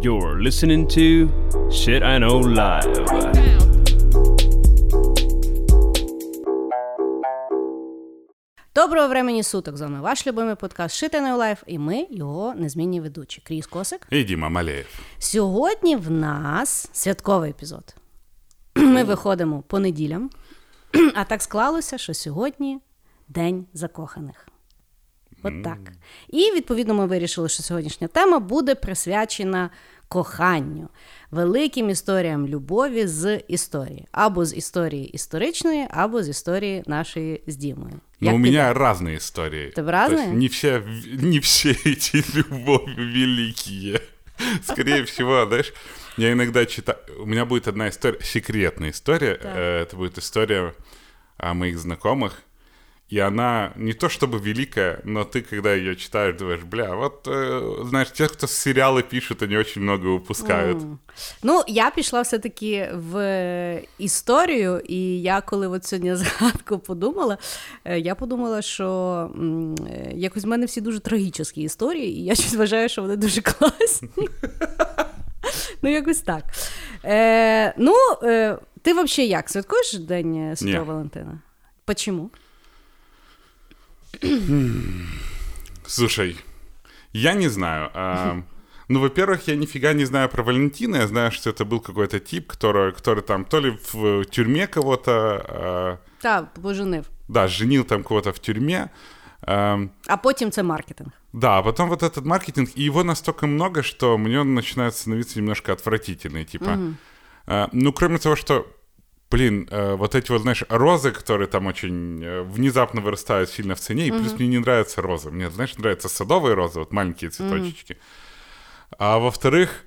You're listening to Shit in a Life. Доброго времені суток! З вами ваш любимий подкаст Shit in a Life, і ми його незмінні ведучі. Кріс Косик. І Діма Малеєв. Сьогодні в нас святковий епізод. Ми виходимо по неділям, а так склалося, що сьогодні День закоханих. От так. І відповідно ми вирішили, що сьогоднішня тема буде присвячена коханню, великим історіям любові з історії. Або з історії історичної, або з історії нашої з Дімою. Ну, Як у ти меня разные истории. Ты разные? То есть не все, не все эти любови великие. Скорее всего, знаешь, я иногда читаю... У меня будет одна история, секретная история. Э, Это будет история о моих знакомых. И она не то чтобы великая, но ты, когда ее читаешь, думаешь, бля, вот, э, знаешь, те, кто сериалы пишут, они очень много упускают. Ну, я пішла все-таки в історію, і я коли от сьогодні згадку подумала, е, я подумала, що м, е, якось в мене всі дуже трагічні історії, і я щось вважаю, що вони дуже класні. Ну, якось так. Е, ну, е, ти взагалі як? Святкуєш День Святого Ні. Валентина? Почему? Слушай, я не знаю. а, ну, во-первых, я нифига не знаю про Валентина. Я знаю, что это был какой-то тип, который, который там то ли в тюрьме кого-то, а, Та, поженив. да, женил там кого-то в тюрьме. А, А потім це маркетинг. да, а потом вот этот маркетинг, и его настолько много, что мне он начинает становиться немножко отвратительный. Типа, а, ну, кроме того, что Блин, э, вот эти вот, знаешь, розы, которые там очень э, внезапно вырастают сильно в цене, и плюс мне не нравятся розы. Мне, знаешь, нравятся садовые розы, вот маленькие цветочки. А во-вторых,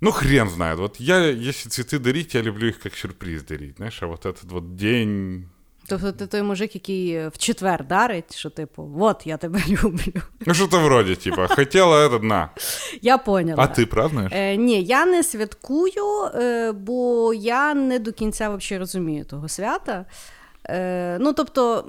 ну, хрен знает. Вот я, если цветы дарить, я люблю их как сюрприз дарить, знаешь, а вот этот вот день... Тобто ти той мужик, який в четвер дарить, що типу, от я тебе люблю. Ну, що то вроді, типа, хотіла це на. Я поняла. А ти празднуешь? Е, ні, я не святкую, е, бо я не до кінця взагалі розумію того свята. Е, ну, тобто,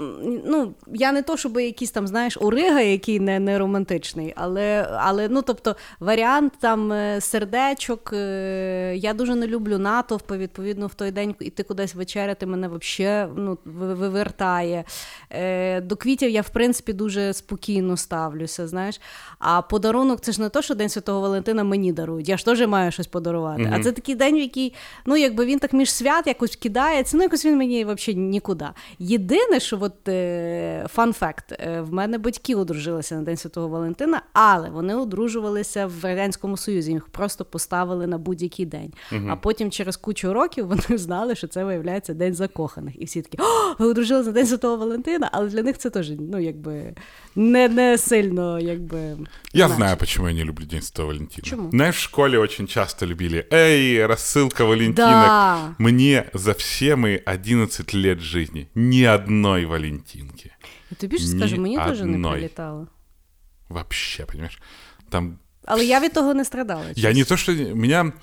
ну, я не то, щоб якийсь там, знаєш, урига, який не, не романтичний, але, але ну, тобто, варіант там е, сердечок. Е, я дуже не люблю натовпи, відповідно, в той день іти кудись вечеряти мене взагалі ну, вивертає. Е, до квітів я, в принципі, дуже спокійно ставлюся, знаєш. А подарунок це ж не то, що День Святого Валентина мені дарують. Я ж теж маю щось подарувати. А це такий день, в який, ну, якби він так між свят якось кидається, ну якось він мені взагалі нікуди. Єдине, що от е, фан факт, е, в мене батьки одружилися на День Святого Валентина, але вони одружувалися в Радянському Союзі. Їх просто поставили на будь-який день. А потім через кучу років вони знали, що це виявляється День закоханих. І всі такі, о, ви одружилися на День Святого Валентина, але для них це теж ну, якби не, не сильно, якби. Я знаєш. знаю, почему я не люблю День Святого Валентина. Почему? Знаешь, в школе очень часто любили, эй, рассылка Валентинок. Да. Мне за все мои 11 лет жизни ни одной Валентинки. Я тобі ж Ні скажу, мені теж не одной. прилітало. Вообще, понимаешь? Там Але я від того не страдала. я не то, что... Меня...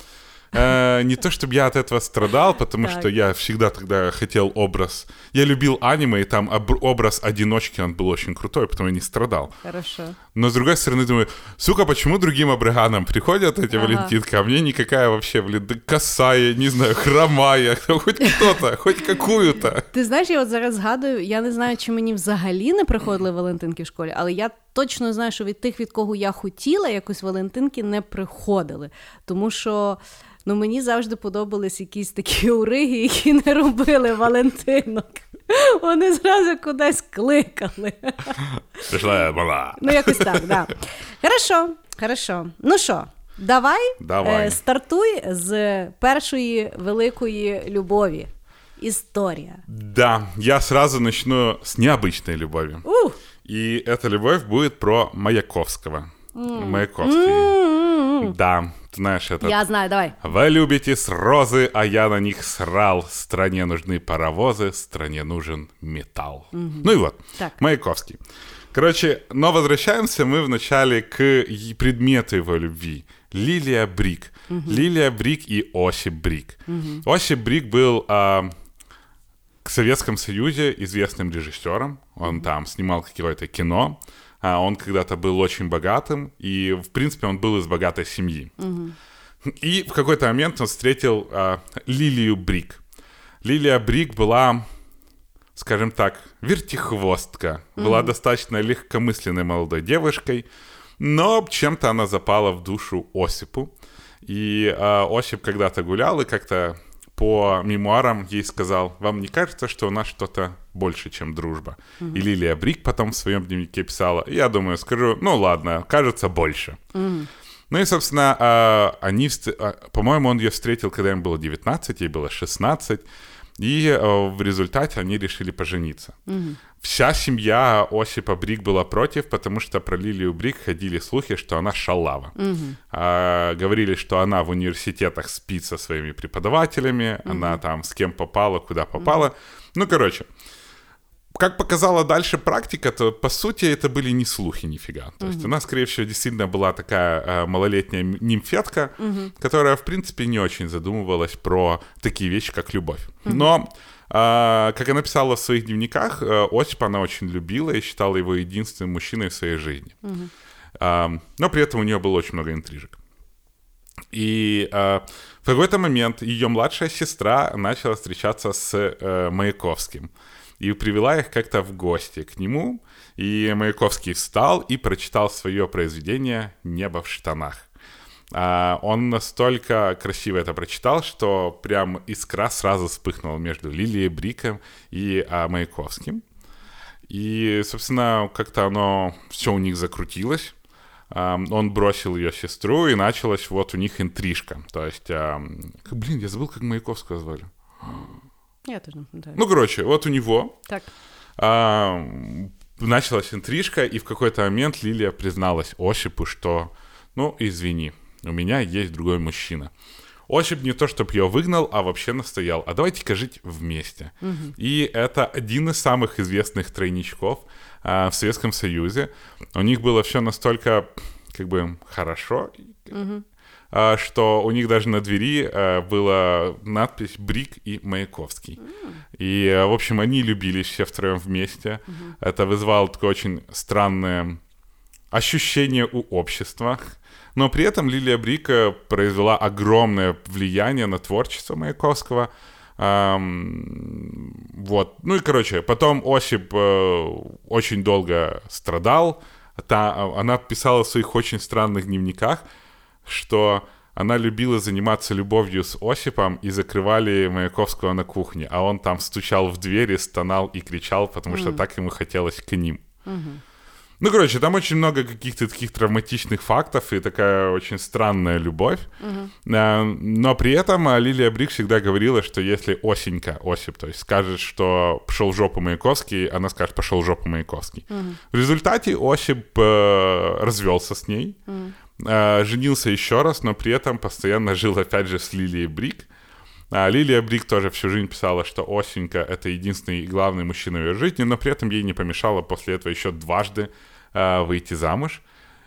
э, не то, чтобы я от этого страдал, потому Так. что я всегда тогда хотел образ... Я любил аниме, и там об- образ одиночки, он был очень крутой, потому я не страдал. Хорошо. Но с другой стороны, думаю, сука, почему другим абриганам приходят эти Ага. валентинки, а мне никакая вообще, блин, да косая, не знаю, хромая, хоть кто-то, хоть какую-то. Ти знаєш, я от зараз згадую, я не знаю, чи мені взагалі не приходили Валентинки в школі, але я точно знаю, що від тих, від кого я хотіла, якось Валентинки не приходили. Тому що ну, мені завжди подобались якісь такі уриги, які не робили Валентинок. Вони зразу кудись кликали. Пришла мала. Ну, якось так, да. Хорошо, хорошо. Ну що, давай, Давай. Е, стартуй з першої великої любові. Історія. Да, я сразу начну с необычной любови. Ух! И эта любовь будет про Маяковского. Маяковский. Да, ты знаешь, это... Я знаю, давай. Вы любите с розы, а я на них срал. Стране нужны паровозы, стране нужен металл. Ну и вот, Так. Маяковский. Короче, но возвращаемся мы вначале к предмету его любви. Лилия Брик. Лилия Брик и Осип Брик. Осип Брик был а, в Советском Союзе известным режиссером. Он там снимал какое-то кино. А он когда-то был очень богатым, и, в принципе, он был из богатой семьи. И в какой-то момент он встретил а, Лилию Брик. Лилия Брик была, скажем так, вертихвостка. Была достаточно легкомысленной молодой девушкой, но чем-то она запала в душу Осипу. И а, Осип когда-то гулял и как-то по мемуарам ей сказал, вам не кажется, что у нас что-то больше, чем дружба? И Лилия Брик потом в своем дневнике писала, я думаю, скажу, ну ладно, кажется, больше. Ну и, собственно, они, по-моему, он ее встретил, когда им было 19, ей было 16, и а, в результате они решили пожениться. Вся семья Осипа Брик была против, потому что про Лилию Брик ходили слухи, что она шалава. А, говорили, что она в университетах спит со своими преподавателями, она там с кем попала, куда попала. Ну, короче, как показала дальше практика, то по сути это были не слухи нифига. То есть она, скорее всего, действительно была такая э, малолетняя нимфетка, которая, в принципе, не очень задумывалась про такие вещи, как любовь. Но, э, как она писала в своих дневниках, э, Осипа она очень любила и считала его единственным мужчиной в своей жизни. Э, но при этом у нее было очень много интрижек. И э, в какой-то момент ее младшая сестра начала встречаться с э, Маяковским. И привела их как-то в гости к нему. И Маяковский встал и прочитал свое произведение «Небо в штанах». А, он настолько красиво это прочитал, что прям искра сразу вспыхнула между Лилией Бриком и а, Маяковским. И, собственно, как-то оно все у них закрутилось. Ам, он бросил ее сестру, и началась вот у них интрижка. То есть, блин, я забыл, как Маяковского звали. Я не пам'ятаю. Ну, короче, вот у него так. а, началась интрижка, и в какой-то момент Лилия призналась Осипу, что, ну, извини, у меня есть другой мужчина. Осип не то, чтобы ее выгнал, а вообще настоял. А давайте-ка жить вместе. И это один из самых известных тройничков а, в Советском Союзе. У них было все настолько, как бы, хорошо, а, что у них даже на двери а, была надпись «Брик» и «Маяковский». И, а, в общем, они любились все втроем вместе. Это вызвало такое очень странное ощущение у общества. Но при этом Лилия Брика произвела огромное влияние на творчество Маяковского. Ам, вот. Ну и, короче, потом Осип э, очень долго страдал. Та, она писала в своих очень странных дневниках, что она любила заниматься любовью с Осипом и закрывали Маяковского на кухне, а он там стучал в двери, стонал и кричал, потому что так ему хотелось к ним. Ну, короче, там очень много каких-то таких травматичных фактов и такая очень странная любовь. А, Но при этом а, Лилия Брик всегда говорила, что если Осенька, Осип, то есть скажет, что пошел в жопу Маяковский, она скажет, пошел в жопу Маяковский. В результате Осип э, развелся с ней, э, женился еще раз, но при этом постоянно жил опять же с Лилией Брик. А Лилия Брик тоже всю жизнь писала, что Осенька — это единственный и главный мужчина в ее жизни, но при этом ей не помешало после этого еще дважды э, выйти замуж.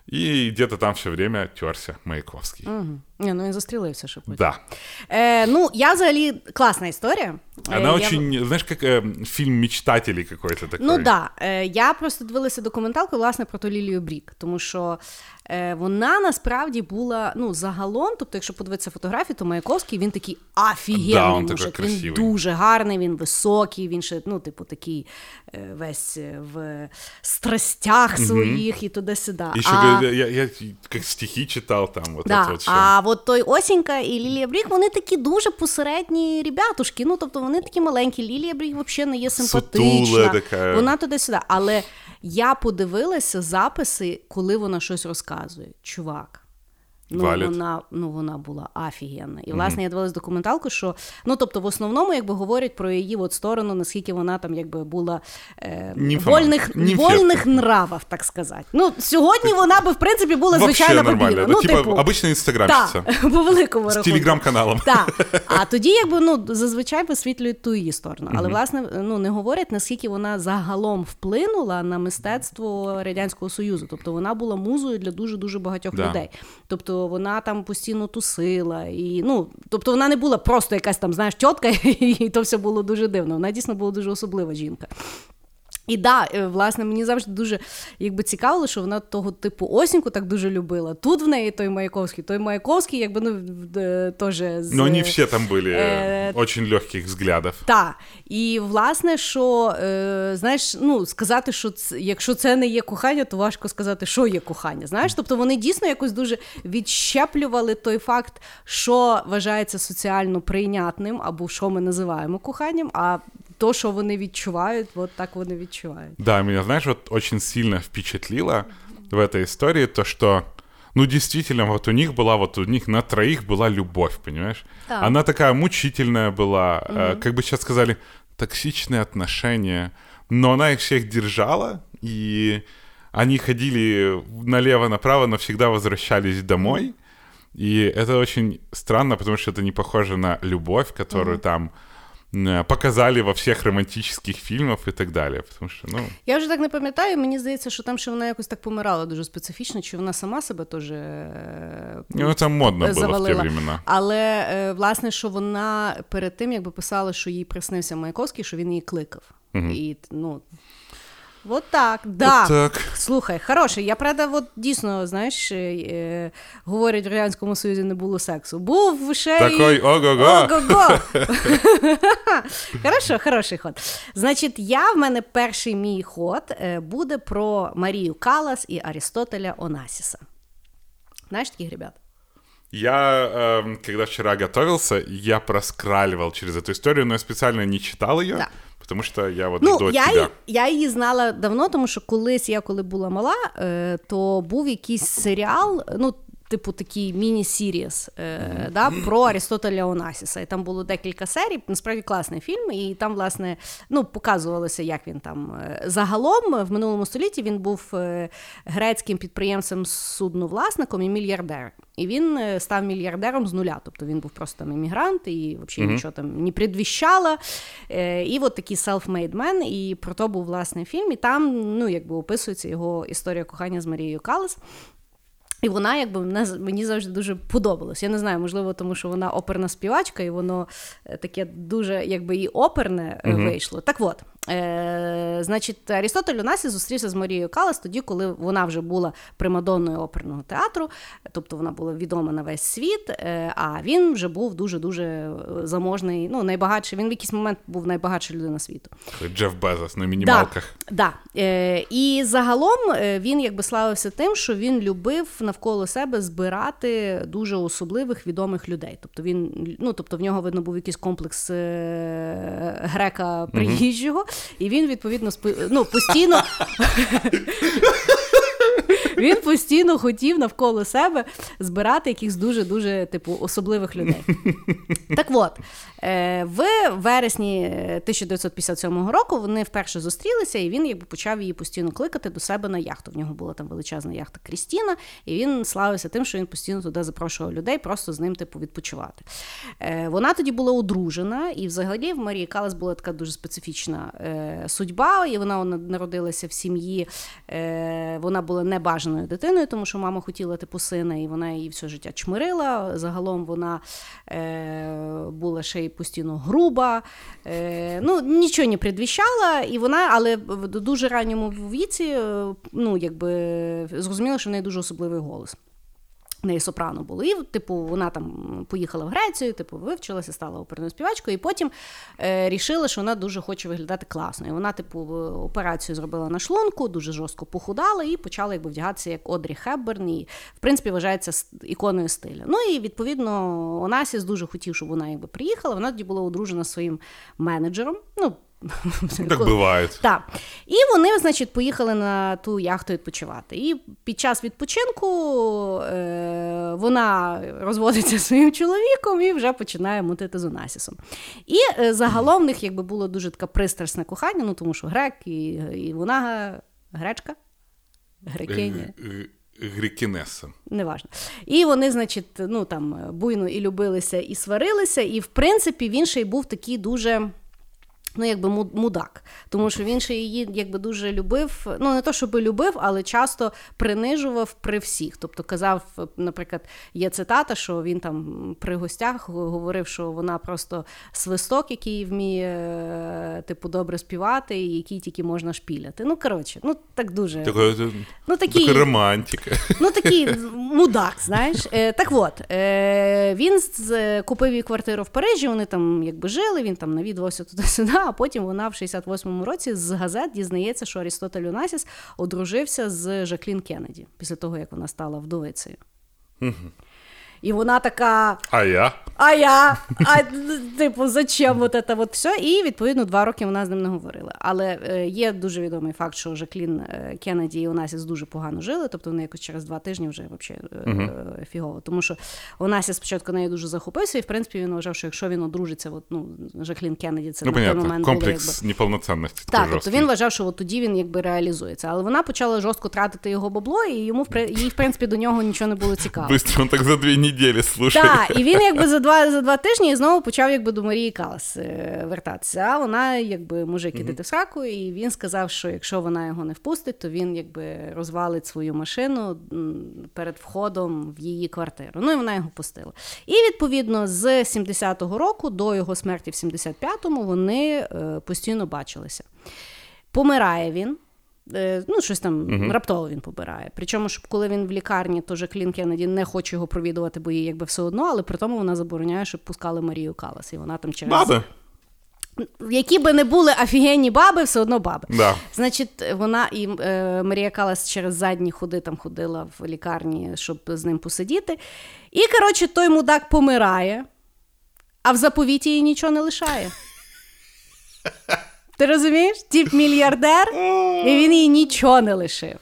И где-то там все время терся Маяковский. Мгм. Ні, ну він застрілився ще потім. Да. Е, ну, я взагалі класна історія. Е, Она я- очень, знаешь, как э, фильм «Мечтатели» какой-то такой. Ну так, да. е, я просто дивилася документалку власне про ту Лілію Брік, тому що е, вона насправді була ну загалом, тобто, якщо подивитися фотографії, то Маяковський він такий офігенний Да, он такой мужик. Він красивий. дуже гарний, він високий, він ще ну, типу, такий е, весь е, в страстях своїх і туди-сюди. Еще а... я, я как стихи читал там, вот это Да, вот всё. а от той Осінька і Лілія Брік, вони такі дуже посередні ребятушки. Ну, тобто вони такі маленькі. Лілія Брік взагалі не є симпатична. Така. Вона туди-сюди. Але я подивилася записи, коли вона щось розказує. Чувак. Ну, вона, ну, вона була офігенна. І, власне, я дивилась документалку, що ну, тобто, в основному, якби говорять про її от сторону, наскільки вона там якби була е, вольних, Німфетка. вольних нравів, так сказати. Ну, сьогодні вона би, в принципі, була звичайна бабіна. Ну, Ну, типу, обычная инстаграмщица. так, по великому рахунку. телеграм-каналом. Так. А тоді, якби ну зазвичай висвітлюють ту її сторону. Але власне ну не говорять наскільки вона загалом вплинула на мистецтво радянського союзу. Тобто вона була музою для дуже дуже багатьох Да. людей. Тобто вона там постійно тусила, і ну тобто вона не була просто якась там, знаєш, тітка, і то все було дуже дивно. Вона дійсно була дуже особлива жінка. І да, е, власне, мені завжди дуже якби цікаво, що вона того типу осіньку так дуже любила. Тут в неї той Маяковський, той Маяковський, якби ну теж з... Ну, не всі там були е... очень легких взглядів. Так. І власне, що е, знаєш, ну сказати, що це, якщо це не є кохання, то важко сказати, що є кохання. Знаєш, тобто вони дійсно якось дуже відщеплювали той факт, що вважається соціально прийнятним, або що ми називаємо коханням. а то, що вони відчувають, вот так вони відчувають. Да, меня, знаешь, вот очень сильно впечатлило в этой истории то, что ну, действительно, вот у них была, вот у них на троих была любовь, понимаешь? Да. Она такая мучительная была, угу. э, как бы сейчас сказали, токсичные отношения, но она их всех держала, и они ходили налево-направо, но всегда возвращались домой. И это очень странно, потому что это не похоже на любовь, которую угу. там показали во всіх романтичних фільмах і так далі. Тому що, ну... Я вже так не пам'ятаю, мені здається, що там ще вона якось так помирала дуже специфічно, чи вона сама себе теж ну, це модно було в ті времена. Але е, власне, що вона перед тим якби писала, що їй приснився Маяковський, що він її кликав. Угу. І ну, Вот так, да. Вот так. Слухай, хороший. Я правда, от дійсно, знаєш, е, говорять, в Радянському Союзі не було сексу. Був ще Такой ого-го. Ого-го. Хорошо, хороший ход. Значить, я в мене перший мій ход е, буде про Марію Калас і Аристотеля Онасіса. Знаєш таких ребят? Я, э, когда вчера готовился, я проскраливал через эту историю, но я специально не читал ее. Да. Тому що я от ну, до я, тебя. я її знала давно, тому що колись я коли була мала, е, то був якийсь серіал. ну, Типу такий міні-сіріс е, да, про Арістотеля Онасіса. І там було декілька серій, насправді класний фільм, і там, власне, ну, показувалося, як він там. Е, загалом в минулому столітті він був е, грецьким підприємцем судновласником і мільярдером. І він е, став мільярдером з нуля. Тобто він був просто там іммігрант і взагалі mm-hmm. нічого там не предвіщало. Е, і от такий self-made man, і про то був власний фільм. І там ну, якби описується його історія кохання з Марією Калес. І вона, якби мені завжди дуже подобалась. Я не знаю, можливо, тому що вона оперна співачка, і воно е, таке дуже, якби і оперне uh вийшло. Так от, Е, Значить, Арістотель у нас і зустрівся з Марією Калас тоді, коли вона вже була примадонною оперного театру, тобто вона була відома на весь світ. Е, а він вже був дуже-дуже заможний. Ну, найбагатший. Він в якийсь момент був найбагатша людина світу. Джеф Безос на мінімалках. Да, да. Е, І загалом е, він якби славився тим, що він любив навколо себе збирати дуже особливих відомих людей. Тобто він, ну тобто в нього видно був якийсь комплекс е, грека приїжджого. І він, відповідно, ну, постійно. Він постійно хотів навколо себе збирати якихось дуже-дуже типу особливих людей. Так от, е, в вересні 1957 року вони вперше зустрілися, і він якби почав її постійно кликати до себе на яхту. В нього була там величезна яхта Крістіна, і він славився тим, що він постійно туди запрошував людей, просто з ним типу відпочивати. Е, вона тоді була одружена, і взагалі в Марії Калас була така дуже специфічна е, судьба, і вона народилася в сім'ї, вона була небажана небажаною дитиною, тому що мама хотіла типу сина, і вона її все життя чмирила. Загалом вона е, була ще й постійно груба, е, ну нічого не предвіщала, і вона, але в дуже ранньому віці, е, ну якби зрозуміла, що в неї дуже особливий голос. Неї сопрано було. І, типу, вона там поїхала в Грецію, типу, вивчилася, стала оперною співачкою, і потім е, рішила, що вона дуже хоче виглядати класно. І вона, типу, операцію зробила на шлунку, дуже жорстко похудала і почала якби вдягатися як Одрі Хепберн, і, в принципі, вважається іконою стилю. Ну і відповідно Онасіс дуже хотів, щоб вона якби приїхала. Вона тоді була одружена своїм менеджером. Ну, так буває. Так. І вони, значить, поїхали на ту яхту відпочивати. І під час відпочинку е, вона розводиться зі своїм чоловіком і вже починає мутити з Онасісом. І е, загалом в них якби було дуже таке пристрасне кохання, ну тому що грек і і вона гречка, грекиня. Грікінеса. Неважно. І вони, значить, ну там буйно і любилися, і сварилися. І в принципі він ще й був такий дуже ну, якби мудак. Тому що він ще її якби дуже любив. Ну, не то, щоб любив, але часто принижував при всіх. Тобто казав, наприклад, є цитата, що він там при гостях говорив, що вона просто свисток, який вміє, е, типу, добре співати, і який тільки можна шпіляти. Ну, коротше, ну так дуже. Такое, ну, такий, така романтика. Ну, такий мудак, знаєш. Е, так от, він купив їй квартиру в Парижі, вони там якби жили, він там навідувався туди-сюди, а потім вона в 68-му році з газет дізнається, що Арістотель Унасіс одружився з Жаклін Кеннеді після того, як вона стала вдовицею. Угу. І вона така. А я? А я? А типу, зачем от це от все? І відповідно два роки вона з ним не говорила. Але е, є дуже відомий факт, що Жаклін е, Кеннеді і Онасіс дуже погано жили, тобто вони якось через два тижні вже взагалі uh-huh. фігово. Тому що Онасіс спочатку нею дуже захопився, і в принципі він вважав, що якщо він одружиться, от, ну Жаклін Кеннеді, це ну, на той момент комплекс було, якби... неповноцінності. Так, тобто він вважав, що от тоді він якби реалізується. Але вона почала жорстко тратити його бабло, і йому їй, в принципі, до нього нічого не було цікаво. Быстро, так за дві неділі слушає. Так, і він якби за два за два тижні знову почав якби до Марії Калас е, вертатися. А вона якби може кидати в сраку, і він сказав, що якщо вона його не впустить, то він якби розвалить свою машину перед входом в її квартиру. Ну і вона його пустила. І відповідно з 70-го року до його смерті в 75-му вони е, постійно бачилися. Помирає він. Е, ну, щось там uh-huh. раптово він побирає. Причому, щоб коли він в лікарні, то Жаклін Кеннеді не хоче його провідувати, бо їй якби все одно, але при тому вона забороняє, щоб пускали Марію Калас. І вона там через. Баби. Які би не були офігенні баби, все одно баби. Да. Значить, вона і е, Марія Калас через задні ходи там ходила в лікарні, щоб з ним посидіти. І, коротше, той мудак помирає, а в заповіті їй нічого не лишає. Ти розумієш? Тіп мільярдер, і він їй нічого не лишив.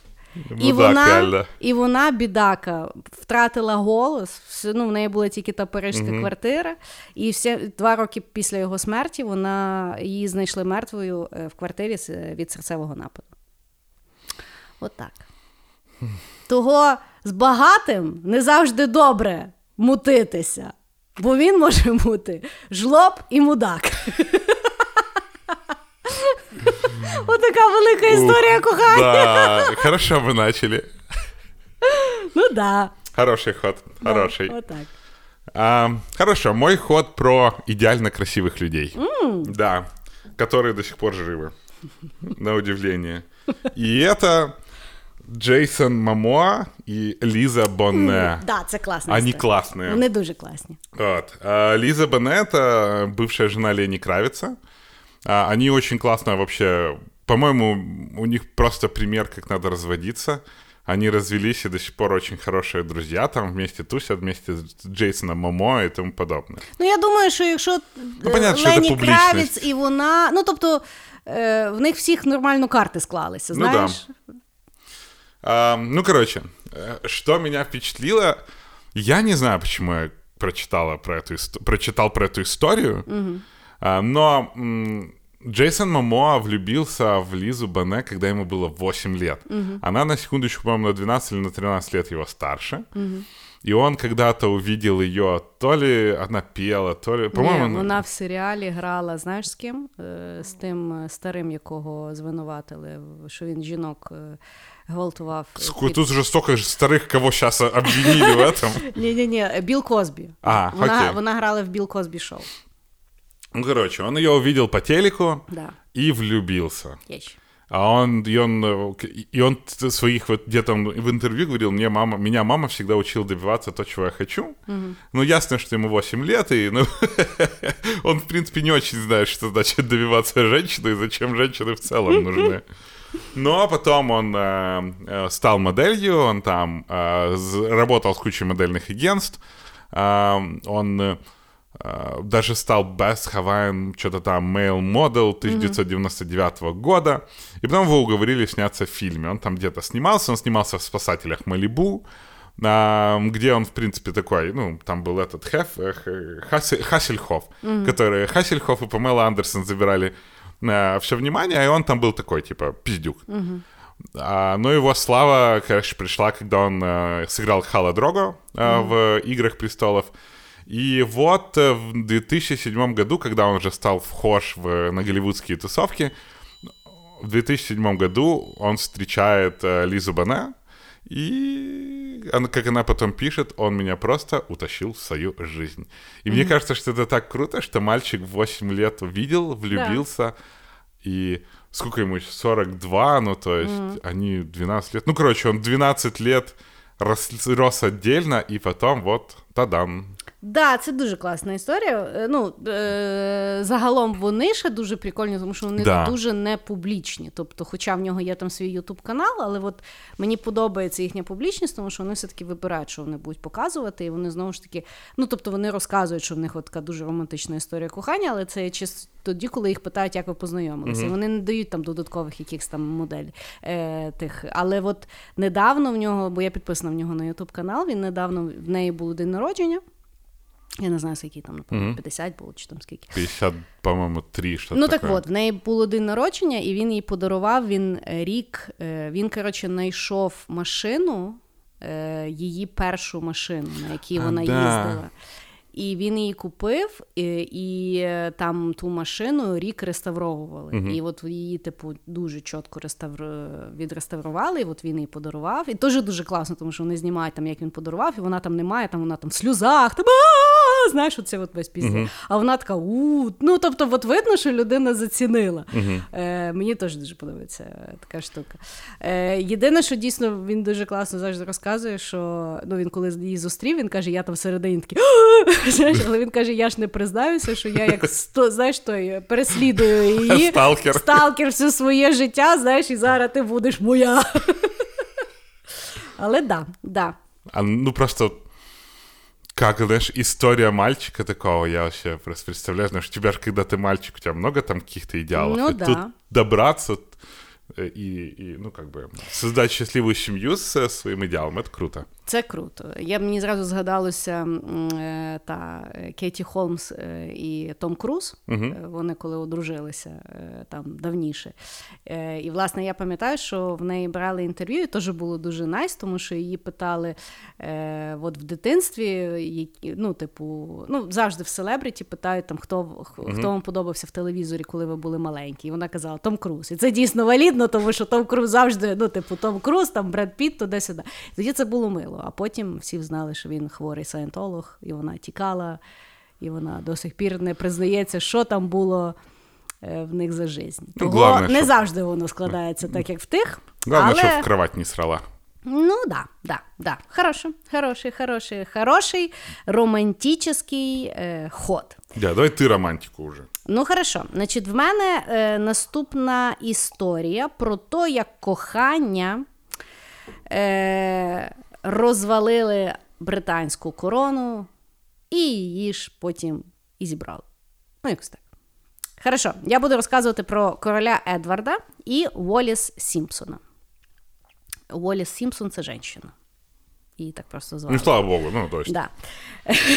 І вона, і вона, бідака, втратила голос. Ну, В неї була тільки та uh квартира. І всі, два роки після його смерті вона її знайшли мертвою е, в квартирі від серцевого нападу. Отак. От Того з багатим не завжди добре мутитися, бо він може бути жлоб і мудак. Вот така велика історія кохання. Да, хорошо вы начали. Ну да. Хороший ход, хороший. Вот так. А, хорошо, мой ход про идеально красивых людей. Mm. Да, которые до сих пор живы. На удивление. И это Джейсон Мамоа и Лиза Бонне. Mm, да, це класна Они історія. классные. Вони дуже класні. Вот. А Лиза Бонне — это бывшая жена Лени Кравица. А, они очень классно вообще... По-моему, у них просто пример, как надо разводиться. Они развелись и до сих пор очень хорошие друзья, там вместе тусят, вместе с Джейсоном Момо і тому подобне. Ну, я думаю, що якщо ну, понятно, Лені що Кравіць і вона. Ну, тобто, е, в них всіх нормально карти склалися, знаєш? Ну, да. а, ну короче, что меня впечатлило, я не знаю, почему я прочитала про эту, прочитал про эту историю, угу. Но Джейсон Мамоа влюбился в Лизу Бане, когда ему было 8 лет. Угу. Она, на секундочку, по-моему, на 12 или на 13 лет его старше. Угу. И он когда-то увидел ее, то ли она пела, то ли. По-моєму, Ні, вона в серіалі грала, знаєш з ким? З тим старим, якого звинуватили, що він жінок гвалтував. Тут вже столько старих, кого зараз обвинили в этом. Ні-ні-ні, Біл Козбі. А, вона, окей. вона грала в Біл Козбі шоу. Ну, короче, он ее увидел по телеку да. и влюбился. Есть. А он, и он, и он своих вот где-то в интервью говорил, мне мама, меня мама всегда учила добиваться то, чего я хочу. Угу. Ну, ясно, что ему 8 лет, и ну, он, в принципе, не очень знает, что значит добиваться женщины и зачем женщины в целом нужны. Но потом он э, э стал моделью, он там э, работал с кучей модельных агентств, э, он Uh, даже стал Best Hawaiian, что-то там, Male Model 1999 mm-hmm. года. И потом его уговорили сняться в фильме. Он там где-то снимался, он снимался в «Спасателях Малибу», uh, где он, в принципе, такой, ну, там был этот Хеф, э, Хасель, Хассельхоф, mm-hmm. который Хассельхоф и Памела Андерсон забирали uh, все внимание, и он там был такой, типа, пиздюк. Mm-hmm. А, но его слава, конечно, пришла, когда он э, сыграл Хала Дрого э, mm-hmm. в «Играх престолов», И вот э, в 2007 году, когда он уже стал вхож в, на голливудские тусовки, в 2007 году он встречает э, Лизу Бане, и, она, как она потом пишет, он меня просто утащил в свою жизнь. И mm-hmm. мне кажется, что это так круто, что мальчик в 8 лет увидел, влюбился, да. и сколько ему, 42, ну то есть mm-hmm. они 12 лет, ну короче, он 12 лет рос, рос отдельно, и потом вот, тадам, Да, це дуже класна історія. Е, ну, е- Загалом вони ще дуже прикольні, тому що вони да. дуже не публічні. Тобто, хоча в нього є там свій Ютуб канал, але от мені подобається їхня публічність, тому що вони все-таки вибирають, що вони будуть показувати, і вони знову ж таки, ну тобто вони розказують, що в них от така дуже романтична історія кохання, але це чисто тоді, коли їх питають, як ви познайомилися. Mm-hmm. Вони не дають там додаткових якихось там модель е, тих. Але от недавно в нього, бо я підписана в нього на Ютуб канал, він недавно в неї було день народження. Я не знаю, скільки там, напевно, 50 було чи там скільки. 50, по-моєму, 3, що Ну так от, в неї було день народження, і він їй подарував він е, рік. Е, він, коротше, знайшов машину, е, її першу машину, на якій вона а, да. їздила. І він її купив, і, і там ту машину рік реставровували. Uh-huh. І от її, типу, дуже чітко реставр... відреставрували, і от він її подарував. І теж дуже класно, тому що вони знімають там, як він подарував, і вона там немає, там вона там в сльозах. Там, знаєш, оце от весь пісня. Uh-huh. А вона така у. Ну, тобто, от видно, що людина зацінила. Uh-huh. Е, Мені теж дуже подобається така штука. Е, Єдине, що дійсно він дуже класно завжди розказує, що ну, він коли її зустрів, він каже, я там всередині такий. Знаєш, але він каже: я ж не признаюся, що я як сто, знаєш, той переслідую її сталкер сталкер все своє життя, знаєш, і зараз ти будеш моя. Але да, да. А ну просто как, знаешь, история мальчика такого, я вообще просто представляю, знаешь, у тебя же, когда ты мальчик, у тебя много там каких-то идеалов. Ну, и да. тут добраться и, и, ну, как бы, создать счастливую семью с своим идеалом, это круто. Це круто. Я мені зразу згадалося е, та Кеті Холмс е, і Том Круз. uh Вони коли одружилися там давніше. І, власне, я пам'ятаю, що в неї брали інтерв'ю, і теж було дуже найс, тому що її питали от в дитинстві, ну, типу, ну, завжди в селебріті питають, там, хто хто вам подобався в телевізорі, коли ви були маленькі. І вона казала Том Круз. І це дійсно валідно, тому що Том Круз завжди, ну, типу, Том Круз, там Бред Піт, туди-сюди. Тоді це було мило. А потім всі знали, що він хворий саєнтолог, і вона тікала, і вона до сих пір не признається, що там було е, в них за життя. Ну, Того главное, не щоб... завжди воно складається так, як в тих. Головне, але... щоб в кровать не срала. Ну да, да, да. Хороший, хороший, хороший, хороший романтичний е, ход. Да, давай ти романтику вже. Ну, хорошо. Значить, в мене е, наступна історія про те, як кохання е, розвалили британську корону і її ж потім і зібрали. Ну, якось так. Хорошо, я буду розказувати про короля Едварда і Уоліс Сімпсона. Уоліс Сімпсон це жінка. И так просто звали. Ну, слава богу, ну, то есть. Да.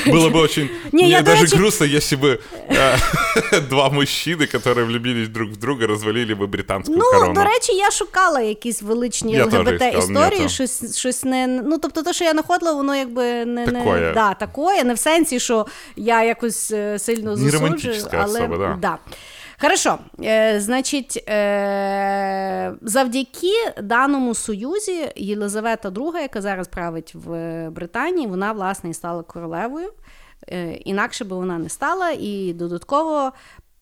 Было бы очень... Не, Мне даже речи... грустно, если бы э, два мужчини, які влюбились друг в друга, розвалили би британську ну, корону. Ну, до речі, я шукала якісь величні ЛГБТ-історії, щось, щось не... Ну, тобто, те, що я знаходила, воно якби не... Такое. не да, такое, не в сенсі, що я якось е, сильно засуджую, але... Особа, да. да. Хорошо, е, значить, е, завдяки даному союзі Єлизавета II, яка зараз править в Британії, вона власне і стала королевою. Е, інакше би вона не стала, і додатково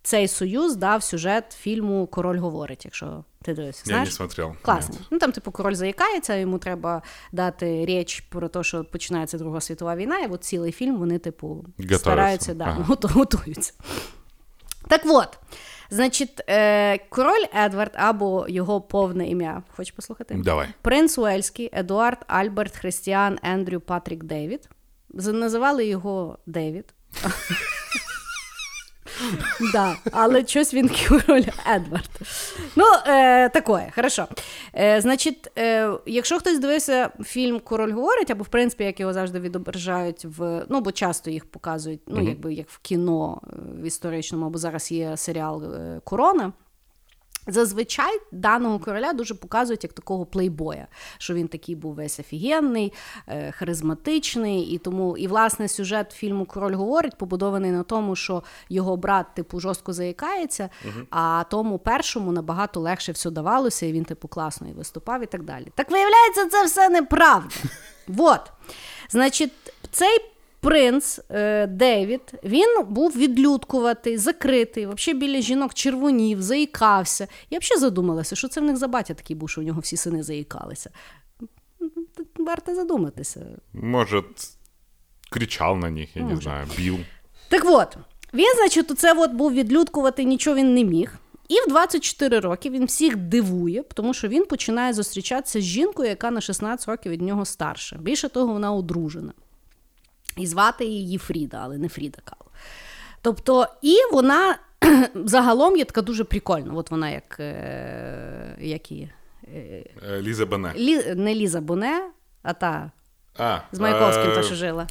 цей союз дав сюжет фільму Король говорить, якщо ти дивишся. Я не смотрел. Класно. Ну там, типу, король заїкається, йому треба дати річ про те, що починається Друга світова війна, і от цілий фільм вони, типу, Готовятся. стараються да, ага. готуються. Так от, значить, е, король Едвард або його повне ім'я. Хочеш послухати? Давай. Принц Уельський, Едуард Альберт Христіан Ендрю Патрік Девід. Називали його Девід. Да, Але щось він король Едвард. Ну, е, такое, хорошо. Е, Значить, е, якщо хтось дивився фільм Король говорить, або в принципі, як його завжди відображають в. Ну, бо часто їх показують, ну, якби як в кіно е, в історичному, або зараз є серіал е, Корона. Зазвичай даного короля дуже показують як такого плейбоя, що він такий був весь офігенний, е, харизматичний, і тому і власне сюжет фільму Король говорить побудований на тому, що його брат типу жорстко заїкається, uh а тому першому набагато легше все давалося, і він типу класно і виступав, і так далі. Так виявляється, це все неправда. Вот. Значить, цей принц е, Девід він був відлюдкуватий, закритий, взагалі біля жінок червонів, заїкався. Я взагалі задумалася, що це в них за батя такий був, що у нього всі сини заїкалися. Варто задуматися. Може, кричав на них, я Може. не знаю, бів. Так от, він, значить, оце от був відлюдкувати, нічого він не міг. І в 24 роки він всіх дивує, тому що він починає зустрічатися з жінкою, яка на 16 років від нього старша. Більше того, вона одружена. І звати її Фріда, але не Фріда Кало. Тобто, і вона загалом є така дуже прикольна. От вона як е, як її? Е, Ліза Боне. Лі, не Ліза Боне, а та а, з Маяковським, та що жила.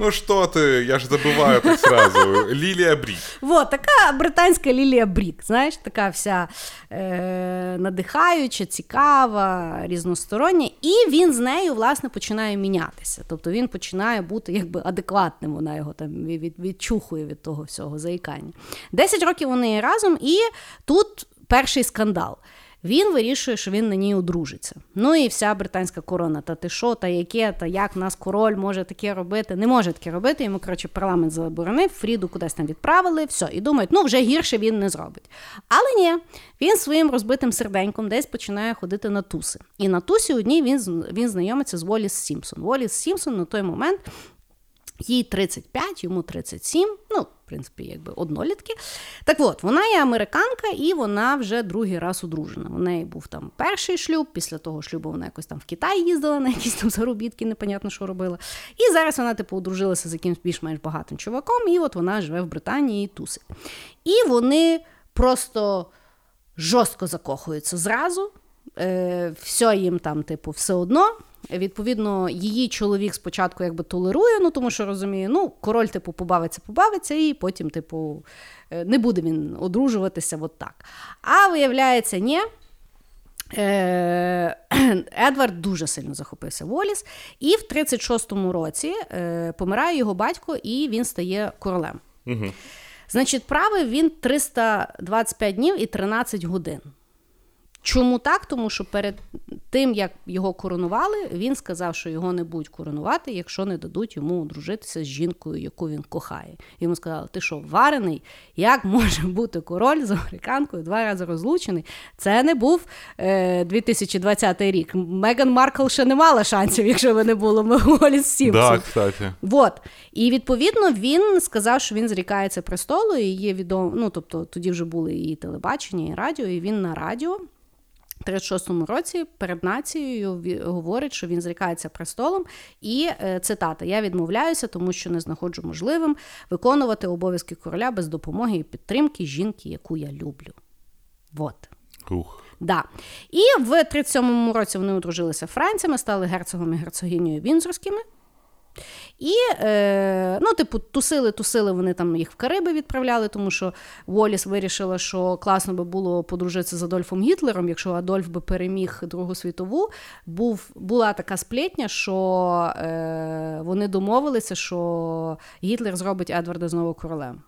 Ну що ти, я ж забуваю так сразу. Лілія Брік. Вот, така британська Лілія Брік, знаєш, така вся е, надихаюча, цікава, різностороння. І він з нею, власне, починає мінятися. Тобто він починає бути якби адекватним, вона його там від, відчухує від того всього заїкання. Десять років вони разом, і тут перший скандал він вирішує, що він на ній одружиться. Ну і вся британська корона, та ти що, та яке, та як нас король може таке робити, не може таке робити. Йому коротше парламент заборонив, Фріду кудись там відправили, все, і думають, ну вже гірше він не зробить. Але ні, він своїм розбитим серденьком десь починає ходити на туси. І на тусі одній він він знайомиться з Воліс Сімпсон. Воліс Сімпсон на той момент їй 35, йому 37, ну, в принципі, якби однолітки. Так от, вона є американка, і вона вже другий раз одружена. У неї був там перший шлюб, після того шлюбу вона якось там в Китай їздила на якісь там заробітки, непонятно, що робила. І зараз вона, типу, одружилася з якимсь більш-менш багатим чуваком, і от вона живе в Британії і тусить. І вони просто жорстко закохуються зразу. Е, Все їм там, типу, все одно. Відповідно, її чоловік спочатку якби толерує, ну тому що розуміє, ну, король, типу, побавиться, побавиться, і потім, типу, е, не буде він одружуватися от так. А виявляється, ні. Е, Едвард дуже сильно захопився Воліс, і в 36-му році е, помирає його батько, і він стає королем. Угу. Значить, правив він 325 днів і 13 годин. Чому так? Тому що перед тим, як його коронували, він сказав, що його не будуть коронувати, якщо не дадуть йому одружитися з жінкою, яку він кохає. Йому сказали, ти що, варений? Як може бути король з американкою два рази розлучений? Це не був е, 2020 рік. Меган Маркл ще не мала шансів, якщо би не було Меголіс Сімпсон. Да, кстати. Вот. І відповідно він сказав, що він зрікається престолу, і є відомо. Ну тобто тоді вже були і телебачення, і радіо, і він на радіо. 36-му році перед нацією говорить, що він зрікається престолом, і е, цитата: Я відмовляюся, тому що не знаходжу можливим виконувати обов'язки короля без допомоги і підтримки жінки, яку я люблю. Вот. Ух. Да. І в 37-му році вони одружилися францями, стали герцогом і герцогинею Вінзорськими. І, е, ну, типу, тусили-тусили, вони там їх в Кариби відправляли, тому що Воліс вирішила, що класно би було подружитися з Адольфом Гітлером, якщо Адольф би переміг Другу світову. Був, Була така сплетня, що е, вони домовилися, що Гітлер зробить Едварда знову королем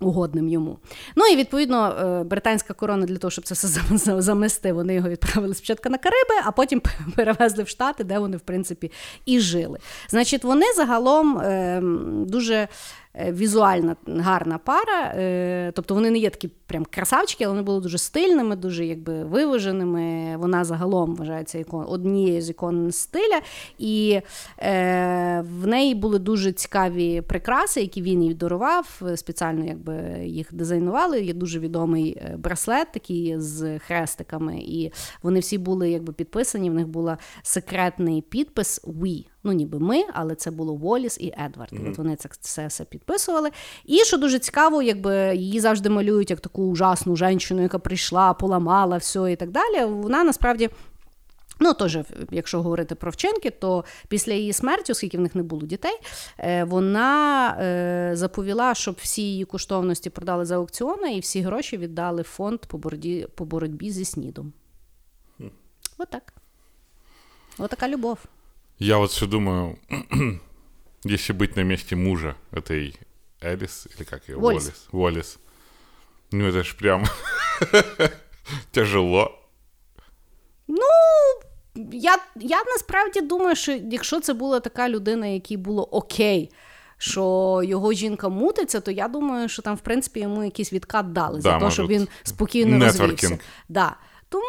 угодним йому. Ну і відповідно е, британська корона для того, щоб це все замести, вони його відправили спочатку на Кариби, а потім перевезли в Штати, де вони, в принципі, і жили. Значить, вони загалом ем, дуже Е, візуальна гарна пара. Е, тобто вони не є такі прям красавчики, але вони були дуже стильними, дуже якби виваженими. Вона загалом вважається ікон, однією з ікон стиля. І е, в неї були дуже цікаві прикраси, які він їй дарував. Спеціально якби їх дизайнували. Є дуже відомий е, браслет, такий з хрестиками. І вони всі були якби підписані. В них був секретний підпис «We». Ну, ніби ми, але це було Воліс і Едвард. Mm-hmm. От вони це все, все підписували. І що дуже цікаво, якби її завжди малюють як таку ужасну жінку, яка прийшла, поламала все і так далі. Вона насправді Ну, теж, якщо говорити про вчинки, то після її смерті, оскільки в них не було дітей, е, вона е, заповіла, щоб всі її коштовності продали за аукціони і всі гроші віддали фонд по боротьбі, по боротьбі зі снідом. Отак. Отака любов. Я вот все думаю, если быть на месте мужа этой Элис, или как ее? Уоллес. Уоллес. Уоллес. Ну, это ж прям тяжело. Ну, я, я насправді думаю, що якщо це була така людина, якій було окей, що його жінка мутиться, то я думаю, що там, в принципі, йому якийсь відкат дали за Да, те, щоб може, він спокійно нетворкінг. розвівся. Да. Тому.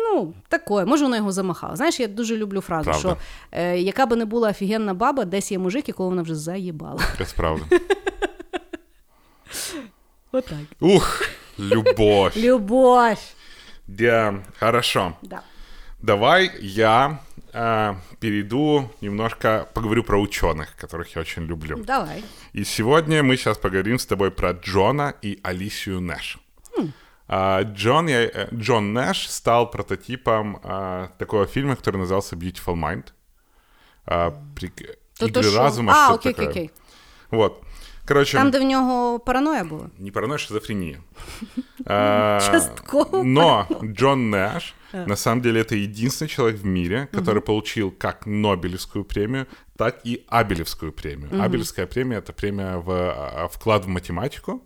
Ну, такое, може, вона його замахала. Знаєш, я дуже люблю фразу, Правда. що е, яка би не була офігенна баба, десь є мужик, якого вона вже заїбала. Это правда. Отак. Ух, любовь. Любов. Да, хорошо. Да. Давай я э, перейду немножко, поговорю про ученых, которых я очень люблю. Давай. И сегодня мы сейчас поговорим с тобой про Джона и Алисию Нэш. А, Джон, я- э, Джон Нэш стал прототипом а, такого фильма, который назывался Beautiful Mind. А, прик- То Игры то разума, А, окей, такое. окей, окей. Вот. Короче, Там, де в нього параноя була. не паранойя, шизофрения. А, Частково. Но Джон Нэш, на самом деле, это единственный человек в мире, который получил как Нобелевскую премию, так и Абелевскую премию. Абелевская премия — это премия в а, вклад в математику.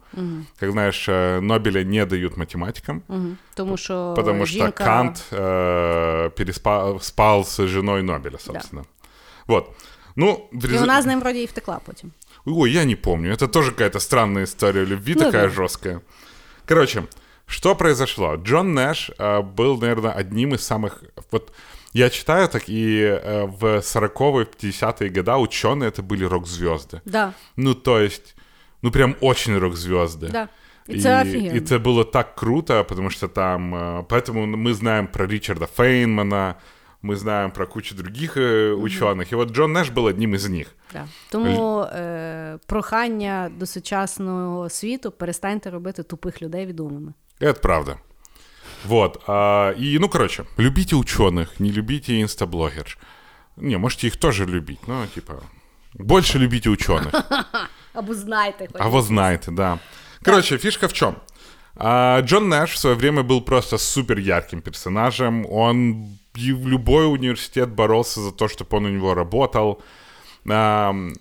Как знаешь, э, Нобеля не дают математикам, Мгм. Тому що потому что жінка... Кант э, переспал спал с женой Нобеля, собственно. Вот. Ну, в І резу- вона з ним вроді і втекла потім. Ой, я не помню. Это тоже какая-то странная история любви, Ну такая да. жесткая. Короче, что произошло? Джон Нэш э, был, наверное, одним из самых... Вот я читаю так, и э, в 40-е, 50-е года ученые это были рок-звезды. Да, Ну, то есть, ну, прям очень рок-звезды. да. І це офігенно. и это было так круто, потому что там... э, Поэтому мы знаем про Ричарда Фейнмана, мы знаем про кучу других э, ученых. И вот Джон Нэш был одним из них. Да. Тому е, прохання до сучасного світу перестаньте робити тупих людей відомими. Это правда. Вот. а, и, ну, короче, любите ученых, не любите инстаблогерш. Не, можете их тоже любить, но, типа, больше любите ученых. Або знайте. А вы знаете, да. Короче, фишка в чем? А, Джон Нэш в свое время был просто супер ярким персонажем. Он в любой университет боролся за то, чтобы он у него работал. Ам,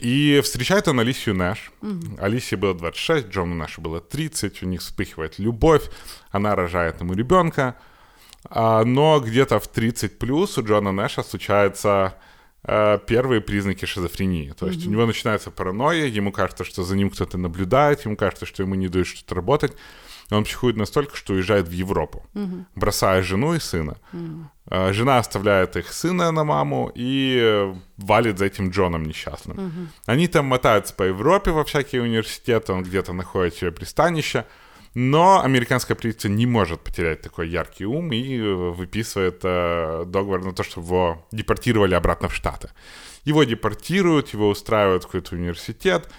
И встречает он Алисию Нэш. Алисии было 26, Джону Нэшу было 30. У них вспыхивает любовь. Она рожает ему ребенка. А, Но где-то в 30 плюс у Джона Нэша случаются э, первые признаки шизофрении. То есть у него начинается паранойя, ему кажется, что за ним кто-то наблюдает, ему кажется, что ему не дают что-то работать. И он психует настолько, что уезжает в Европу, бросая жену и сына. Э, Жена оставляет их сына на маму и э, валит за этим Джоном несчастным. Они там мотаются по Европе во всякие университеты, он где-то находит себе пристанище. Но американское правительство не может потерять такой яркий ум и э, выписывает э, договор на то, чтобы его депортировали обратно в Штаты. Его депортируют, его устраивают в какой-то университет,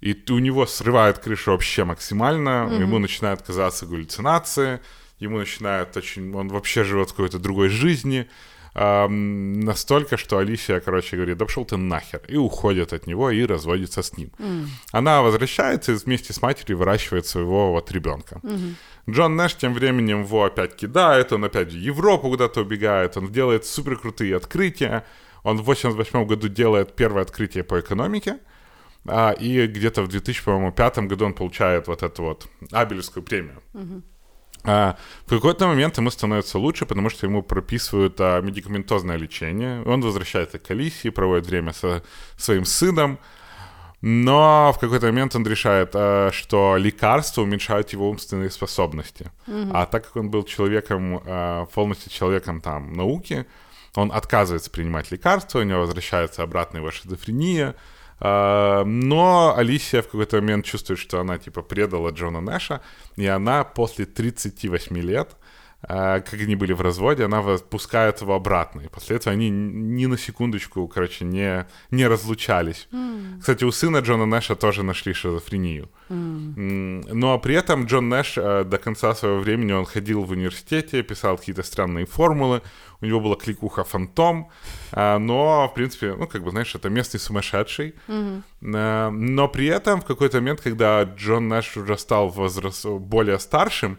и у него срывает крышу вообще максимально, ему начинают казаться галлюцинации, ему начинает очень... Он вообще живет в какой-то другой жизни, ам, настолько, что Алисия, короче, говорит, да пошел ты нахер, и уходит от него и разводится с ним. Она возвращается и вместе с матерью выращивает своего вот ребенка. Джон Нэш тем временем его опять кидает, он опять в Европу куда-то убегает, он делает супер крутые открытия. Он в 88 году делает первое открытие по экономике, а, и где-то в 2005 году он получает вот эту вот Абелевскую премию. А, в какой-то момент ему становится лучше, потому что ему прописывают а, медикаментозное лечение. Он возвращается к Алисии, проводит время со своим сыном. Но в какой-то момент он решает, а, что лекарства уменьшают его умственные способности. А так как он был человеком, а, полностью человеком там науки, он отказывается принимать лекарства, у него возвращается обратно его шизофрения. А, Но Алисия в какой-то момент чувствует, что она типа предала Джона Нэша, и она после 38 лет э, как они были в разводе, она пускает его обратно. И после этого они ни на секундочку, короче, не, не разлучались. Mm. Кстати, у сына Джона Нэша тоже нашли шизофрению. Mm. Но при этом Джон Нэш э, до конца своего времени он ходил в университете, писал какие-то странные формулы, у него была кликуха «Фантом», э, но, в принципе, ну, как бы, знаешь, это местный сумасшедший. Mm-hmm. Но при этом в какой-то момент, когда Джон Нэш уже стал возраст... более старшим,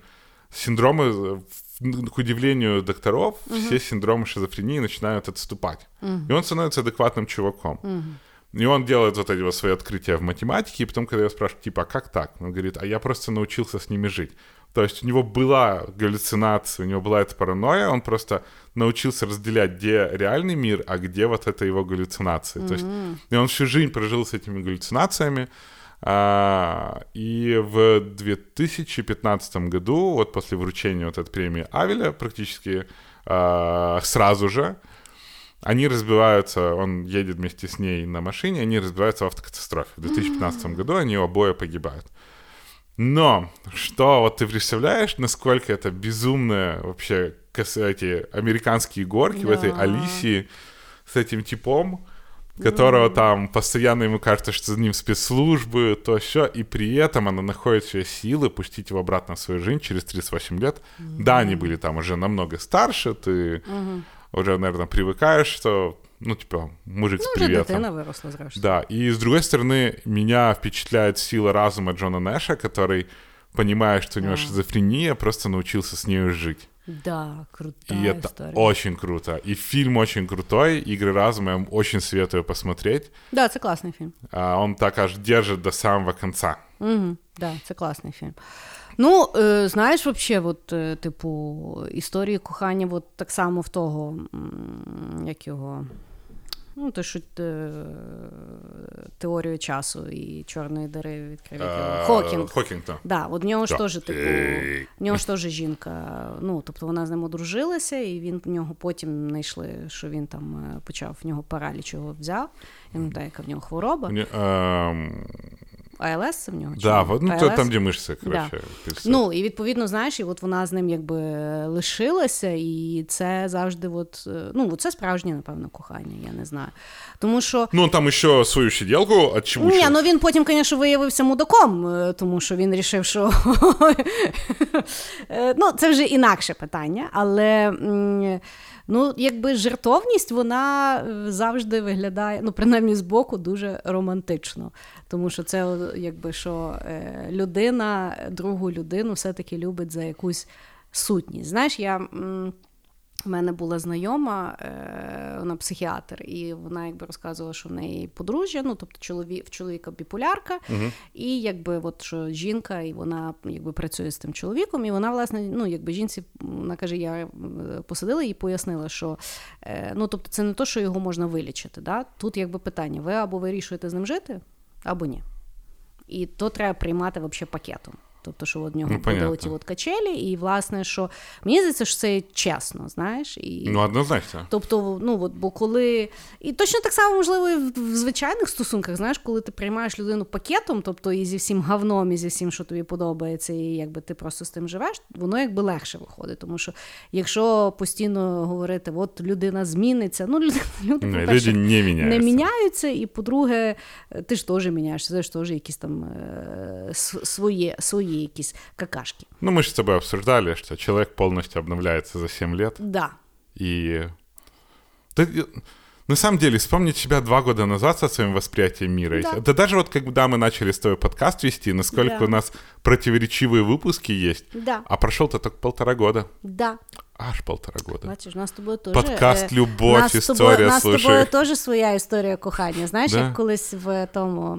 синдромы к удивлению докторов, угу. все синдромы шизофрении начинают отступать. Угу. И он становится адекватным чуваком. Угу. И он делает вот эти вот свои открытия в математике, и потом, когда я спрашиваю, типа, а как так? Он говорит, а я просто научился с ними жить. То есть у него была галлюцинация, у него была эта паранойя, он просто научился разделять, где реальный мир, а где вот это его галлюцинации. Mm-hmm. То есть, и он всю жизнь прожил с этими галлюцинациями, а, и в 2015 году, вот после вручения вот этой премии Авеля, практически а, сразу же, они разбиваются, он едет вместе с ней на машине, они разбиваются в автокатастрофе. В 2015 году они обои погибают. Но, что вот ты представляешь, насколько это безумные вообще эти американские горки да. в этой Алисии с этим типом, которого там постоянно ему кажется, что за ним спецслужбы, то все, и при этом она находит все силы пустить его обратно в свою жизнь через 38 лет. Mm-hmm. Да, они были там уже намного старше, ты mm-hmm. Уже, наверное, привыкаешь, что ну, типа, мужик ну, с приветом. дитина выросла, зрештою. Да, и с другой стороны, меня впечатляет сила разума Джона Нэша, который, понимая, что у него шизофрения, просто научился с ней жить. Да, крутая И это история. очень круто. И фильм очень крутой, «Игры разума» я очень советую посмотреть. Да, это классный фильм. А, он так аж держит до самого конца. Угу, да, це класний фільм. Ну, е, знаєш, вообще, от, е, типу, історії кохання, от так само в того, як його. Ну, то що е, теорію часу і чорної дири відкрив. Хокінг. Хокінг, так. Да, от в нього ж теж, типу, в нього ж теж жінка. Ну, тобто вона з ним одружилася, і він в нього потім знайшли, що він там почав в нього параліч його взяв. Я не знаю, яка в нього хвороба. АЛС це в нього? Да, ну то там, де мишці, коротше. Да. Ну, і відповідно, знаєш, і от вона з ним якби лишилася, і це завжди, от, ну, це справжнє, напевно, кохання, я не знаю. Тому що... Ну, там ще свою сиділку отчебучив. Ні, ну він потім, звісно, виявився мудаком, е, тому що він рішив, що е, ну, це вже інакше питання, але. Ну, якби жертовність, вона е, завжди виглядає, ну, принаймні з боку, дуже романтично. Тому що це якби що е, людина, другу людину все-таки любить за якусь сутність. Знаєш, я. У мене була знайома, е, вона психіатр, і вона якби розказувала, що в неї подружжя, ну тобто чоловік в чоловіка біпулярка, uh і якби от що жінка, і вона якби працює з тим чоловіком, і вона, власне, ну якби жінці, вона каже, я е, посадила і пояснила, що ну тобто це не то, що його можна вилічити. Да? Тут якби питання: ви або вирішуєте з ним жити, або ні. І то треба приймати взагалі пакетом. Тобто, що в нього ну, буде оті от качелі, і власне, що мені здається, що це чесно, знаєш. І, Ну, однозначно. Тобто, ну от, бо коли. І точно так само, можливо, і в, в звичайних стосунках, знаєш, коли ти приймаєш людину пакетом, тобто і зі всім говном, і зі всім, що тобі подобається, і якби ти просто з тим живеш, воно якби легше виходить. Тому що якщо постійно говорити, от людина зміниться, ну люди, люди, не, люди не міняються. Не міняються, і по-друге, ти ж теж міняєшся, це ж теж якісь там е, свої. свої свои якісь какашки. Ну, мы же с тобой обсуждали, что человек полностью обновляется за 7 лет. Да. И... Ты... На самом деле, вспомнить себя два года назад со своим восприятием мира. Да, да даже вот когда мы начали с тобой подкаст вести, насколько да. у нас противоречивые выпуски есть. Да. А прошел-то только полтора года. Да. Аж полтора года. Бачиш, у нас з тобою теж... Подкаст «Любовь», історія, нас слушай. з тобою теж своя історія кохання. Знаєш, да? як колись в тому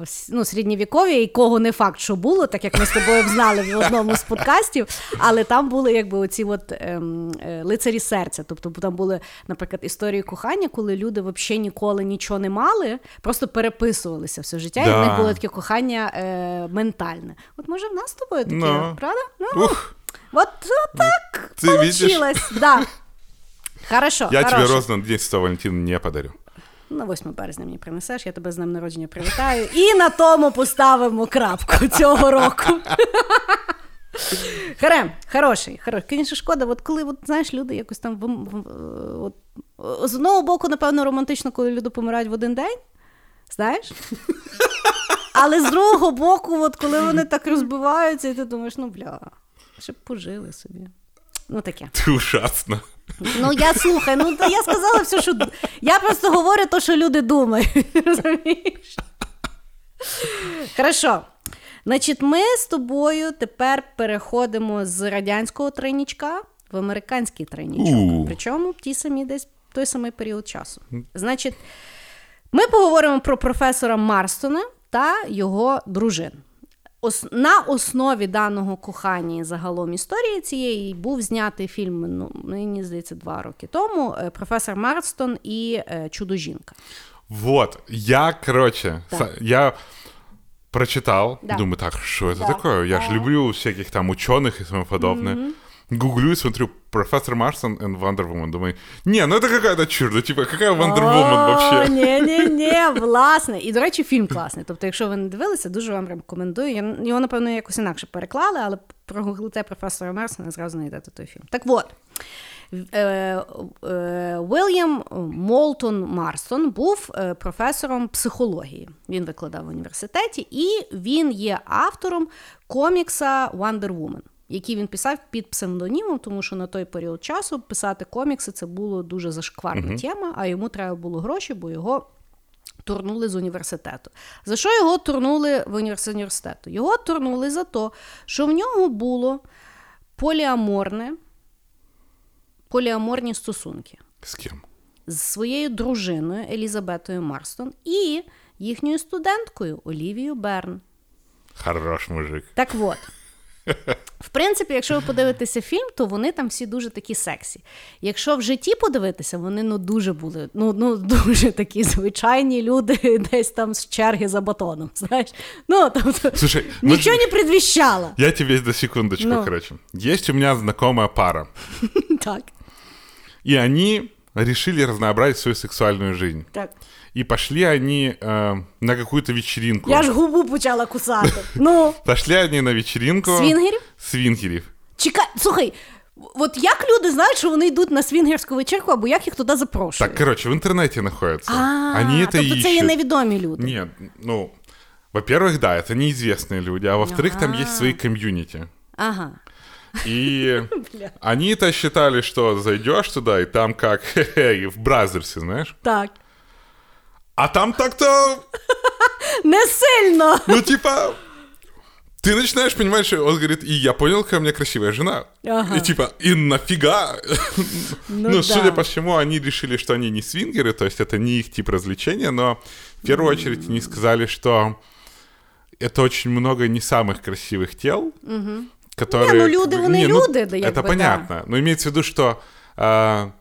в, ну, середньовіков'я, якого не факт, що було, так як ми з тобою знали в одному з подкастів, але там були якби оці от ем, е, лицарі серця. Тобто там були, наприклад, історії кохання, коли люди взагалі ніколи нічого не мали, просто переписувалися все життя, да. і в них було таке кохання е, ментальне. От може в нас з тобою таке, no. Ну. правда? Ну, Ух. Вот, вот так Ты получилось, видишь? да. Хорошо. Я хорошо. тебе розданий День Святого Валентина не подарю. На 8 березня мені принесеш, я тебе з днем народження привітаю. І на тому поставимо крапку цього року. Харем, хороший, хороший. Звісно, шкода, от коли от, знаєш, люди якось там от, з одного боку, напевно, романтично, коли люди помирають в один день. Знаєш? Але з другого боку, от коли вони так розбиваються, і ти думаєш, ну бля, щоб пожили собі. Ну таке. Ты ужасно. Ну я слухай, ну я сказала все, що я просто говорю те, що люди думають. Розумієш? Хорошо. Значить, ми з тобою тепер переходимо з радянського тройнічка в американський тройнічок. Причому ті самі десь той самий період часу. Значить, ми поговоримо про професора Марстона та його дружин. Ос- на основі даного кохання і загалом історії цієї був знятий фільм, ну, мені здається, два роки тому. е, Професор Марстон і е, Чудо-жінка. Вот, я, короче, Да. я прочитал, Да. думаю, так, что это Да. такое? Я же люблю всяких там ученых и тому подобное. Гуглю и смотрю, профессор Марсон и Wonder Woman. Думаю, не, ну это какая-то ну типа, какая Wonder Woman вообще? Ні, ні, ні, власне. І, до речі, фільм класний. Тобто, якщо ви не дивилися, дуже вам рекомендую. Я- Його, напевно, якось інакше переклали, але прогуглите професора Мерсона, зразу знайдете той фільм. Так от. е, е, Вільям Молтон Марстон був е, професором психології. Він викладав в університеті, і він є автором комікса Wonder Woman, який він писав під псевдонімом, тому що на той період часу писати комікси це було дуже зашкварна тема, а йому треба було гроші, бо його турнули з університету. За що його турнули в університету? Його турнули за те, що в нього було поліаморне, поліаморні стосунки С кем? з своєю дружиною Елізабетою Марстон і їхньою студенткою Олівією Берн. Хорош мужик. Так от. В принципі, якщо ви подивитеся фільм, то вони там всі дуже такі сексі. Якщо в житті подивитися, вони ну дуже були, ну, ну дуже такі звичайні люди, десь там з черги за батоном. Знаєш? Ну, тобто, Слушай, ну, нічого не предвіщало. я тебе до секундочку, Ну. короче. Есть у меня знакомая пара, Так, и они решили разнообразить свою сексуальную жизнь. так. И пошли они э, на какую-то вечеринку. Я ж губу почала кусати. Ну, Пошли они на вечеринку. свінгерів? Свингерів. Чекай, слухай, от як люди знають, що вони йдуть на свінгерську вечірку, або як їх туди запрошують? Так, короче, в интернете находятся. а, они это тобто це є ищут. невідомі люди. Нет, ну, во-первых, да, это неизвестные люди, а во-вторых, там есть свои комьюнити. Ага. И они-то считали, что зайдешь туда, и там как в Бразерсе, знаешь? Так. А там так-то, Не сильно. ну, типа, ты начинаешь понимать, что он говорит, и я понял, какая у меня красивая жена. Ага. И типа, и нафига? Ну Ну, да. судя по всему, они решили, что они не свингеры, то есть это не их тип развлечения, но в первую очередь они сказали, что это очень много не самых красивых тел, которые... Не, ну, люди, как бы- вони не, ну, люди, да, Это якби, понятно. Но имеется в виду, что а,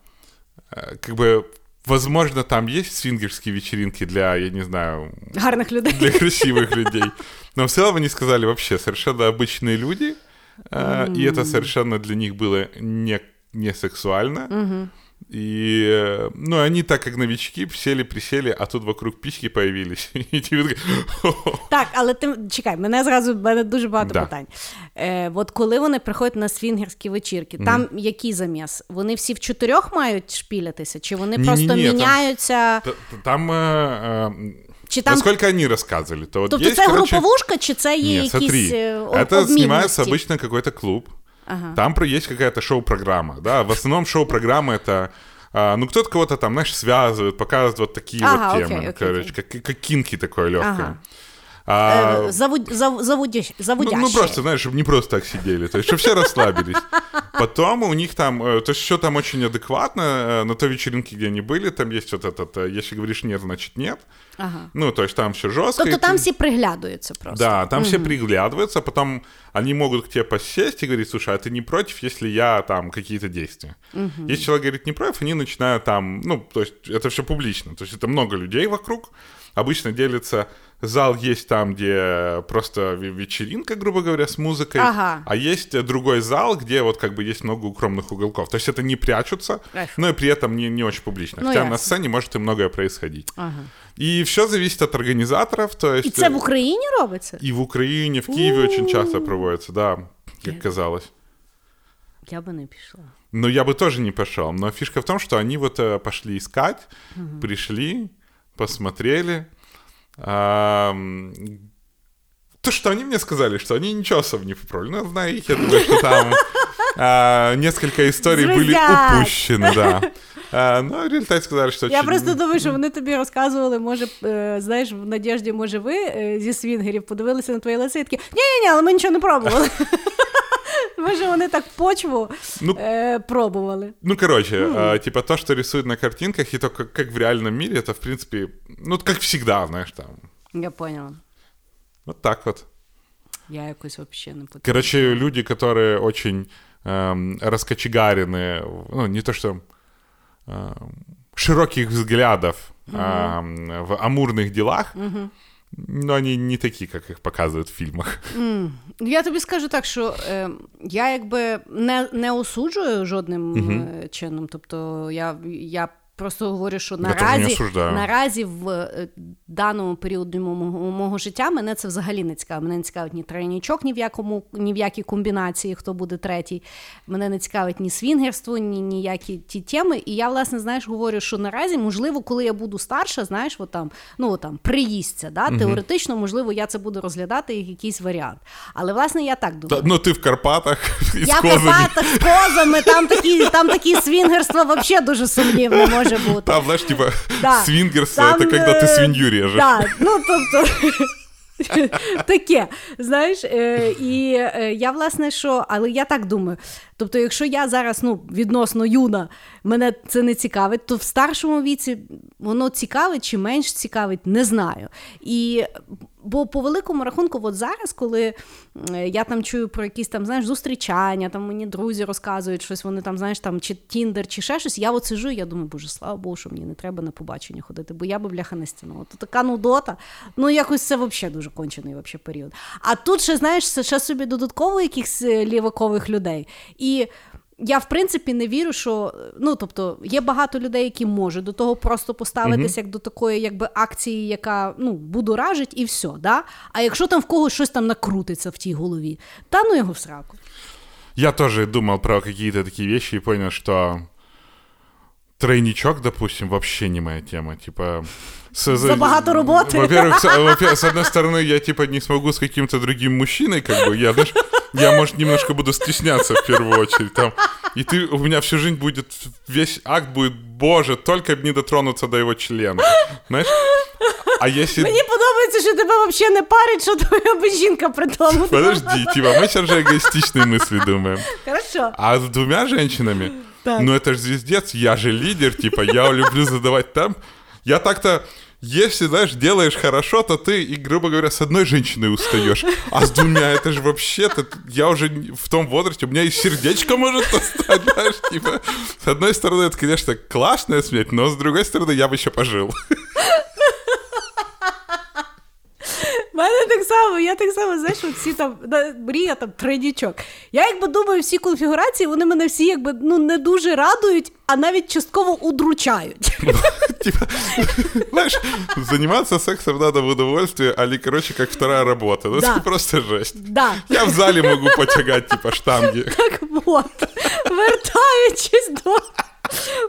а, как бы возможно там есть свингерские вечеринки для, я не знаю, Гарних людей. для красивых людей. Но в целом они сказали вообще совершенно обычные люди, а, и это совершенно для них было не, не сексуально. И, э, ну, они так как новички сели, присели, а тут вокруг письки появились. И тебе такие, «Хо-хо». Так, але ти чекай, мене зразу в мене дуже багато Да. питань. Е, от коли вони приходять на свінгерські вечірки, там який заміс? Вони всі в чотирьох мають шпілятися? Чи вони Ні-ні-ні, просто там- міняються? Т- т- Там, э, э, Чи там насколько они рассказывали, то вот тобто есть, це короче, груповушка, чи це є Нет, якісь смотри, е, об- это снимается обмінності? обычно какой-то клуб. Ага. Там про есть какая-то шоу-программа, да. В основном шоу-программа это а, ну, кто-то кого-то там, знаешь, связывает, показывает вот такие Ага, вот окей, темы, окей, короче, окей. Как, как кинки такое легкое. Ага. А, Е, завуд- зав- завудящ- ну, ну, просто, знаешь, чтобы не просто так сидели, то есть, чтобы все расслабились. Потом у них там, э, то есть, все там очень адекватно, э, на той вечеринке, где они были, там есть вот этот, э, если говоришь нет, значит нет. Ага. Ну, то есть, там все жестко. Тобто и там всі приглядаються просто. Да, там все приглядываются, потом они могут к тебе посесть и говорить, слушай, а ты не против, если я там какие-то действия? Если человек говорит не против, они начинают там, ну, то есть это все публично, то есть это много людей вокруг, обычно делится, зал есть там, где просто ве- вечеринка, грубо говоря, с музыкой, Ага. а есть э, другой зал, где вот как бы есть много укромных уголков, то есть это не прячутся, Эх. но и при этом не, не очень публично, Ну, хотя ясно. на сцене может и многое происходить. Ага. И все зависит от организаторов, то есть... І це э, в Україні робиться? и в Украине, в Киеве очень часто проводятся, да. как казалось. Я би не пішла. Ну, я бы тоже не пошел. Но фишка в том, что они вот э, пошли искать, пришли, посмотрели. То, что они мне сказали, что они ничего особо не попробовали. Ну, знаю их, я думаю, что там а, несколько историй были упущены, да. А, но в результате сказали, что... Я очень- просто думаю, що вони тобі розказували, може, е, знаєш, в надіжді, може, ви е, зі свінгерів подивилися на твої лице і такі, ні-ні-ні, але ми нічого не пробували. Може, вони так почву Ну, е, пробували. Ну, короче, а, типа то, что рисуют на картинках, и то, как, как в реальном мире, это, в принципе, ну, как всегда, знаешь, там. Я поняла. Вот так вот. Я якось взагалі не потрібна. Короче, люди, которые очень эм, раскочегарены, ну, не то что эм, широких взглядов эм, в амурных делах, но они не такі, як їх показують в фильмах. Я тобі скажу так, що е, я якби не, не осуджую жодним е, чином. Тобто я, я просто говорю, що наразі, наразі в е, даному періоді мого, мого життя мене це взагалі не цікаво. Мене не цікавить ні тройнічок, ні в якому ні в якій комбінації, хто буде третій. Мене не цікавить ні свінгерство, ні ніякі ті теми. І я, власне, знаєш, говорю, що наразі, можливо, коли я буду старша, знаєш, от там, ну от там приїздця, да, теоретично, можливо, я це буду розглядати як якийсь варіант. Але власне я так думаю. Да, ну, ты в Карпатах с Я в. Карпатах з козами, там такі, там такі свінгерство взагалі дуже сумнівне може бути. Там, знаешь, типа, Да. свингерство, Там, это когда режешь. Да, ну тобто. Таке, знаєш, е, і е, я власне що, але я так думаю. Тобто, якщо я зараз ну, відносно юна, мене це не цікавить, то в старшому віці воно цікавить чи менш цікавить, не знаю. І бо по великому рахунку, от зараз, коли е, я там чую про якісь там, знаєш, зустрічання, там мені друзі розказують щось, вони там, знаєш, там чи Тіндер, чи ще щось, я от сижу, і я думаю, боже, слава Богу, що мені не треба на побачення ходити, бо я би бляха не стягнула. То така нудота. Ну, якось це взагалі дуже кончений вообще період. А тут ще, знаєш, ще собі додатково якихось е, лівакових людей. І я, в принципі, не вірю, що ну тобто є багато людей, які можуть до того просто поставитися як до такої, якби акції, яка ну будоражить, і все. Да? А якщо там в когось щось там накрутиться в тій голові, та ну його в сраку. Я тоже думал про какие-то такие вещи и понял, что тройничок, допустим, вообще не моя тема. Типа... с- Забагато работы. Во-первых, с, во-первых, с одной стороны, я типа не смогу с каким-то другим мужчиной, как бы, я, знаешь, я, может, немножко буду стесняться в первую очередь. Там. И ты, у меня всю жизнь будет, весь акт будет, боже, только б не дотронуться до его члена. Знаешь? А если... Мені подобається, що тебе взагалі не парить, що твоя би жінка при тому. Подожди, типа, мы сейчас же эгоистичные мысли думаем. Хорошо. А с двумя женщинами, ну это же звездец, я же лидер, типа, я люблю задавать там. Я так-то, если, знаешь, делаешь хорошо, то ты, и, грубо говоря, с одной женщиной устаешь, а с двумя, это же вообще-то, я уже в том возрасте, у меня и сердечко может остать, знаешь, типа, с одной стороны, это, конечно, классная смерть, но с другой стороны, я бы еще пожил. У мене так само, я так само, знаєш, от всі там мрія там тройнічок. Я якби думаю, всі конфігурації, вони мене всі якби ну не дуже радують, а навіть частково удручають. Типа, знаешь, сексом надо в удовольствие, али, короче, как вторая работа. Ну, это просто жесть. Да. Я в зале могу потягать, типа, штанги. Так от, вертаючись до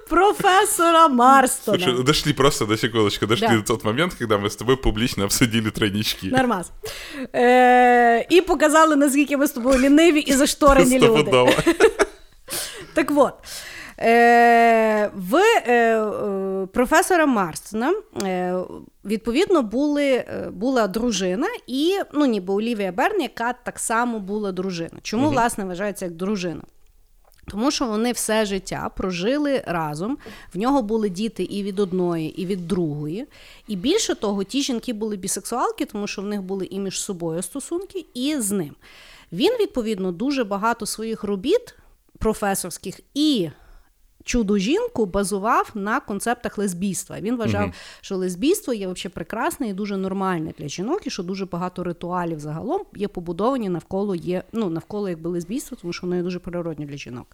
професора Марстона. Слушай, дошли просто до секундочку, дошли Да. до тот момент, когда мы с тобой публично обсудили тройнички. Нормас. Е, і показали, наскільки ми з тобою ліниві і зашторені люди. Так от. Е, в е, професора Марстона відповідно були, е, була дружина, і ну, ніби Олівія Берн, яка так само була дружина. Чому, власне, вважається як дружина? Тому що вони все життя прожили разом. В нього були діти і від одної, і від другої. І більше того, ті жінки були бісексуалки, тому що в них були і між собою стосунки, і з ним. Він, відповідно, дуже багато своїх робіт професорських і чудо жінку базував на концептах лесбійства. Він вважав, що лесбійство є взагалі прекрасне і дуже нормальне для жінок, і що дуже багато ритуалів загалом є побудовані навколо є, ну, навколо якби лесбійства, тому що воно є дуже природне для жінок.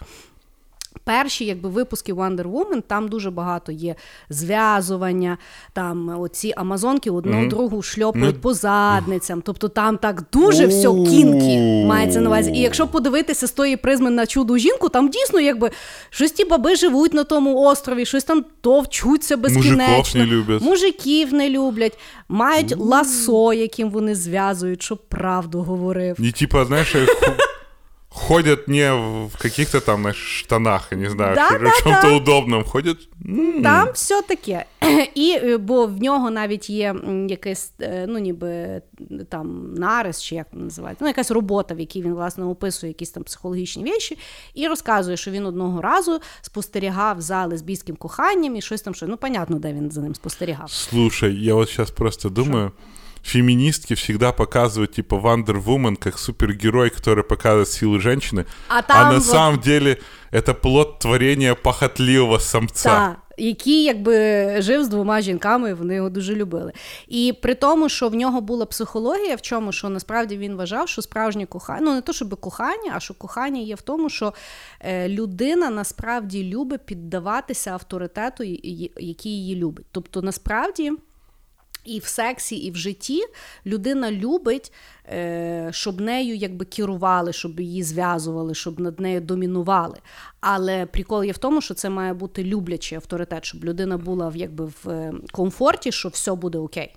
Перші якби випуски Wonder Woman, там дуже багато є зв'язування, там оці амазонки одну mm-hmm. другу шльопають mm-hmm. по задницям. Тобто там так дуже все кінкі мається на увазі. І якщо подивитися з тої призми на чуду жінку, там дійсно якби щось ті баби живуть на тому острові, щось там товчуться безкінечно. Не люблять. Мужиків не люблять, мають ласо, яким вони зв'язують, щоб правду говорив. І типа, знаєш, ходят не в каких-то там штанах, я не знаю, да, в да, чому-то да. удобному, ходять. Там все таке. І е, бо в нього навіть є якийсь, е, ну ніби там нарис, чи як називається, ну якась робота, в якій він власне описує якісь там психологічні речі, і розказує, що він одного разу спостерігав за лесбійським коханням і щось там, що ну понятно, де він за ним спостерігав. Слушай, я от зараз просто думаю. Що? феминистки всегда показывают типа Wonder Woman как супергерой, который показывает силы женщины, а, там а на вот... самом деле это плод творения похотливого самца. Так. Який якби жив з двома жінками, вони його дуже любили. І при тому, що в нього була психологія, в чому що насправді він вважав, що справжнє кохання, ну не то, щоб кохання, а що кохання є в тому, що е, людина насправді любить піддаватися авторитету, який її любить. Тобто, насправді. І в сексі, і в житті людина любить, е, щоб нею якби керували, щоб її зв'язували, щоб над нею домінували. Але прикол є в тому, що це має бути люблячий авторитет, щоб людина була в якби в е, комфорті, що все буде окей.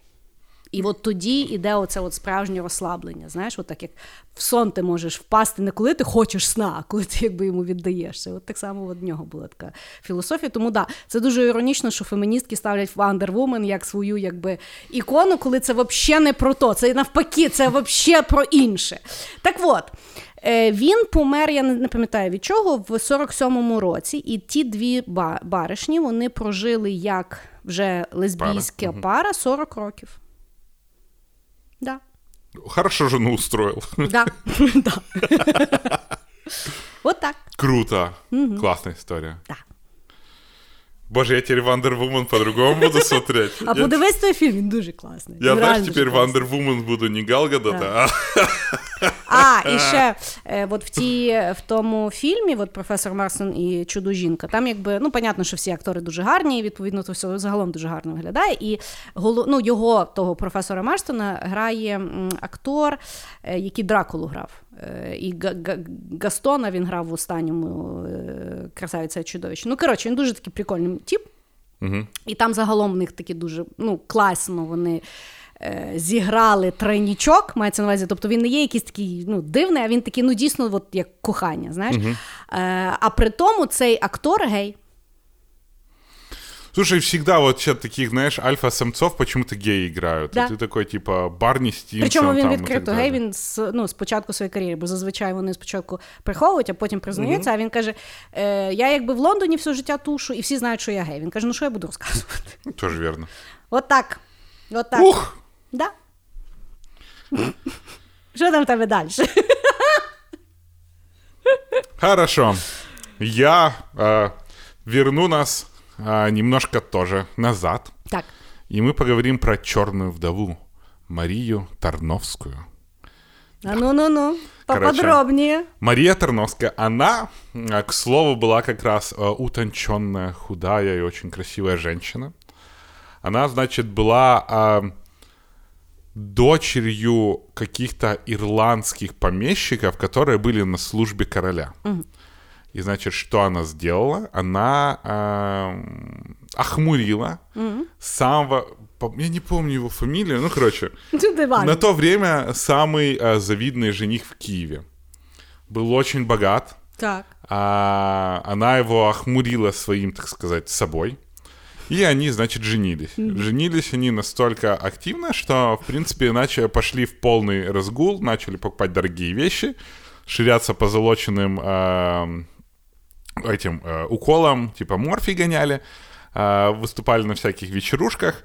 І от тоді йде оце от справжнє розслаблення. Знаєш, от так як в сон ти можеш впасти не коли ти хочеш сна, а коли ти якби йому віддаєшся. От так само в нього була така філософія. Тому да, це дуже іронічно, що феміністки ставлять Wonder Woman як свою якби ікону, коли це взагалі не про то. Це навпаки, це взагалі про інше. Так от. Е, він помер, я не пам'ятаю від чого, в 47-му році, і ті дві баришні вони прожили як вже лесбійська пара, пара 40 років. Да. Хорошо жену устроил. Да, да. Вот так. Круто. Классная история. Да. Боже, я теперь Wonder Woman по-другому буду смотреть. А подивись той фільм, він дуже класний. Я, знаєш, тепер Wonder Woman буду не Гал а... А, і ще е, от в ті, в тому фільмі, от професор Марсон і чудо жінка, там якби, ну, понятно, що всі актори дуже гарні, і відповідно, то все загалом дуже гарно виглядає. І ну, його, того професора Марстона, грає актор, е, який Дракулу грав. Е, і Гастона він грав в останньому красавиця чудовище. Ну, коротше, він дуже такий прикольний тип. Угу. І там загалом в них такі дуже ну, класно вони е, зіграли тройнічок, мається на увазі. Тобто він не є якийсь такий ну, дивний, а він такий, ну, дійсно, от, як кохання. знаєш. Угу. Е, а при тому цей актор гей. Слушай, всегда вот сейчас таких, знаешь, альфа-самцов почему-то геи играют. Да. Ты такой, типа, Барні Стінсон. Причому він відкрито гей, він з, ну, з початку своєї кар'єри, бо зазвичай вони спочатку приховують, а потім признаються. Mm-hmm. А він каже: е, Я якби в Лондоні все життя тушу, і всі знають, що я гей. Він каже, ну що я буду розказувати? Тоже вірно. От так. От так. Ух! Да. Що там в тебе далі? Хорошо. Я э, верну нас а, немножко тоже назад. Так. И мы поговорим про черную вдову Марию Тарновскую. А ну-ну-ну, поподробнее. Короче, Мария Тарновская, она, а, к слову, была как раз а, утонченная, худая и очень красивая женщина. Она, значит, была а, дочерью каких-то ирландских помещиков, которые были на службе короля. Угу. И, значит, что она сделала? Она э, охмурила mm-hmm. самого... Я не помню его фамилию, ну, короче. На то время самый э, завидный жених в Киеве. Был очень богат. Так. А, она его охмурила своим, так сказать, собой. И они, значит, женились. Mm-hmm. Женились они настолько активно, что, в принципе, начали, пошли в полный разгул, начали покупать дорогие вещи, ширяться по залоченным э, этим э, уколом, типа морфи гоняли, э, выступали на всяких вечерушках.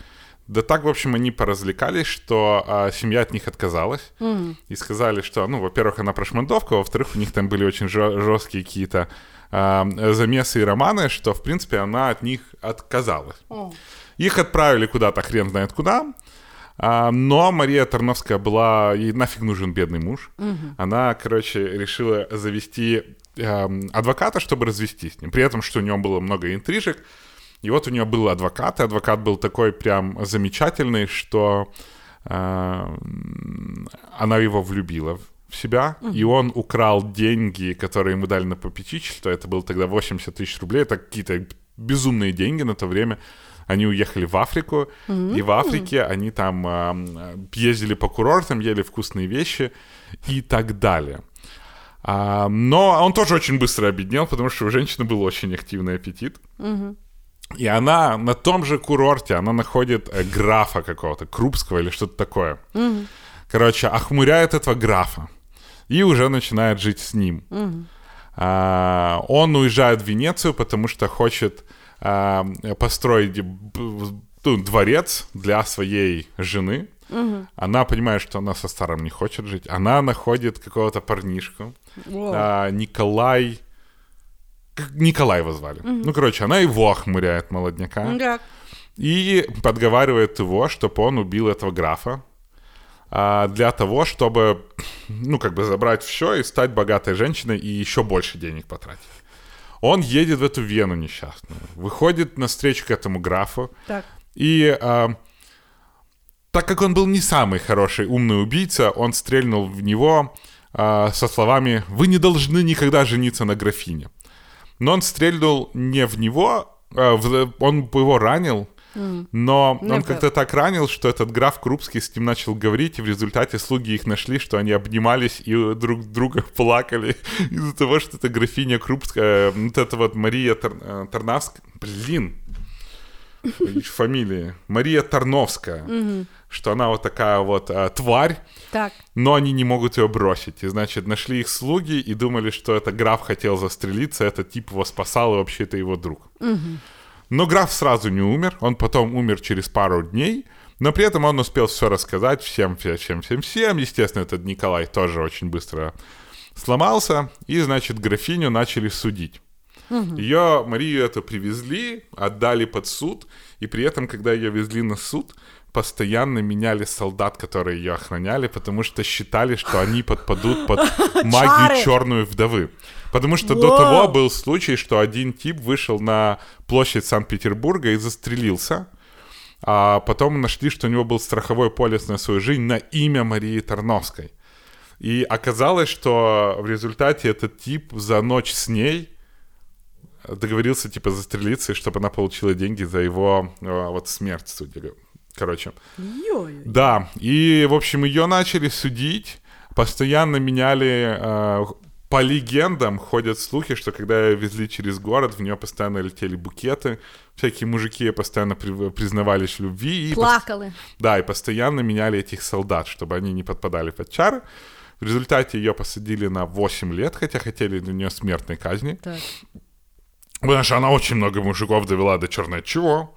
Да так, в общем, они поразвлекались, что э, семья от них отказалась. Mm. И сказали, что, ну, во-первых, она прошмандовка, во-вторых, у них там были очень жесткие какие-то э, замесы и романы, что, в принципе, она от них отказалась. Oh. Их отправили куда-то хрен знает куда. А, но Мария Тарновская была, ей нафиг нужен бедный муж. Она, короче, решила завести адвоката, чтобы развестись с ним. При этом, что у него было много интрижек. И вот у нее был адвокат, и адвокат был такой прям замечательный, что э, она его влюбила в себя, и он украл деньги, которые ему дали на попечительство. Это было тогда 80 тысяч рублей. Это какие-то безумные деньги на то время. Они уехали в Африку, и в Африке они там э, ездили по курортам, ели вкусные вещи и так далее. А, но он тоже очень быстро обеднел, потому что у женщины был очень активный аппетит. И она на том же курорте, она находит э, графа какого-то, Крупского или что-то такое. Короче, охмуряет этого графа. И уже начинает жить с ним. А, он уезжает в Венецию, потому что хочет а, построить б- ну, дворец для своей жены. Она понимает, что она со старым не хочет жить. Она находит какого-то парнишку. А, Николай... Николай его звали. Ну, короче, она его охмуряет, молодняка. Так. И подговаривает его, чтобы он убил этого графа. а, для того, чтобы, ну, как бы забрать все и стать богатой женщиной и еще больше денег потратить. Он едет в эту Вену несчастную, выходит навстречу к этому графу, Так. и а, так как он был не самый хороший умный убийца, он стрельнул в него а, со словами «Вы не должны никогда жениться на графине». Но он стрельнул не в него, а, в- он его ранил, но Не он в- как-то так ранил, что этот граф Крупский с ним начал говорить, и в результате слуги их нашли, что они обнимались и друг друга плакали из-за того, что это графиня Крупская, вот это вот Мария Тар- э, Тарнавская, блин, фамилии, Мария Тарновская, что она вот такая вот а, тварь, Так. но они не могут ее бросить. И, значит, нашли их слуги и думали, что это граф хотел застрелиться, этот тип его спасал, и вообще это его друг. Но граф сразу не умер, он потом умер через пару дней, но при этом он успел все рассказать всем, всем, всем, всем. Естественно, этот Николай тоже очень быстро сломался, и, значит, графиню начали судить. Ее, Марию эту привезли, отдали под суд, и при этом, когда ее везли на суд, постоянно меняли солдат, которые ее охраняли, потому что считали, что они подпадут под магию черную вдовы. Потому что до того был случай, что один тип вышел на площадь Санкт-Петербурга и застрелился. А потом нашли, что у него был страховой полис на свою жизнь на имя Марии Тарновской. И оказалось, что в результате этот тип за ночь с ней договорился, типа, застрелиться, чтобы она получила деньги за его э, вот смерть, судя Короче. Йой. Да, и, в общем, ее начали судить, постоянно меняли... э, по легендам ходят слухи, что когда ее везли через город, в нее постоянно летели букеты, всякие мужики постоянно при- признавались в любви. И Плакали. да, и постоянно меняли этих солдат, чтобы они не подпадали под чары. В результате ее посадили на 8 лет, хотя хотели для нее смертной казни. Так. Потому что она очень много мужиков довела до черной чего.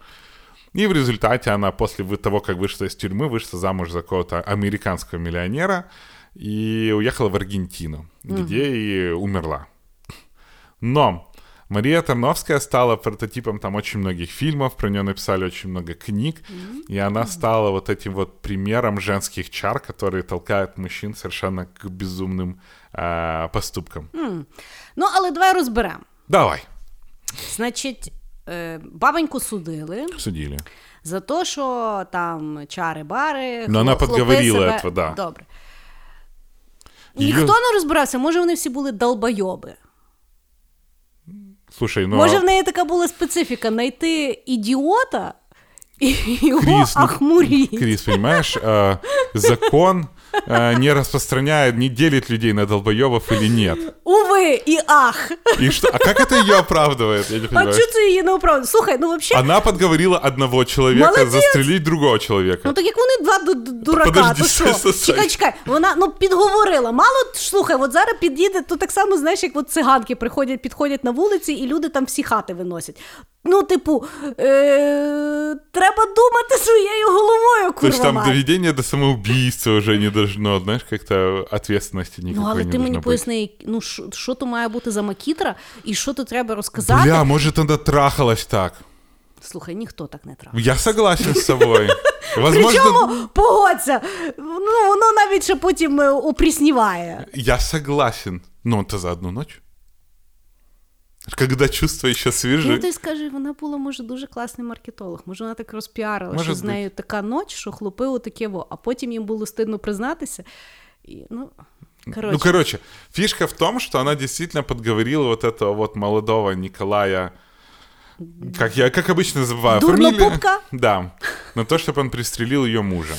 И в результате она после того, как вышла из тюрьмы, вышла замуж за какого-то американского миллионера и уехала в Аргентину, где и умерла. Но Мария Тарновская стала прототипом там очень многих фильмов, про нее написали очень много книг, и она стала вот этим вот примером женских чар, которые толкают мужчин совершенно к безумным э, поступкам. Ну, але давай розберемо. Давай, Значить, е, бабоньку судили судили. за те, що там чари-бари. Ну, вона хлопи підговорила себе- этого, да. Добре. Її- Ніхто не розбирався, може вони всі були долбойоби. Слушай, ну... Може, в неї така була специфіка знайти ідіота і його Крис, ну, охмурити. Крис, понимаешь, э, закон э, не распространяет, не делит людей на долбоебов или нет. Уви і ах. И что? А как это ее оправдывает? Я не А понимаю. чого це її не оправдує? Слухай, ну взагалі, Она подговорила одного человека Молодец! застрелить другого человека. ну так як вони два ду- ду- дурака, Подожди, то що? Чекай, чекай, вона ну підговорила. Мало слухай, от зараз під'їде, то так само, знаєш, як от циганки приходять, підходять на вулиці, і люди там всі хати виносять. Ну, типу, е- треба думати своєю головою, То есть курва там мать. доведение до самоубийства уже не должно, знаешь, как-то ответственности Ну, але не ти мені поясни, ну що, то має бути за макітра, і що то треба розказати. Бля, может, она трахалась так. Слухай, ніхто так не травить. Я согласен с собой. Возможно, Причому погодься, ну воно навіть ще потім е, опрісніває. я согласен. Но это за одну ночь. Когда чувства еще Ну свежи. ти скажи, вона була, може, дуже класний маркетолог. Може, вона так розпіарила, Може що з бути. нею така ноч, що хлопило таке во, а потім їм було стидно признатися. І, ну, коротше, Ну, короче, фишка в том, что она действительно подговорила вот этого вот молодого Николая, как я, как обычно называю, Дурнопупка? Да, на то, чтобы он пристрелил ее мужа.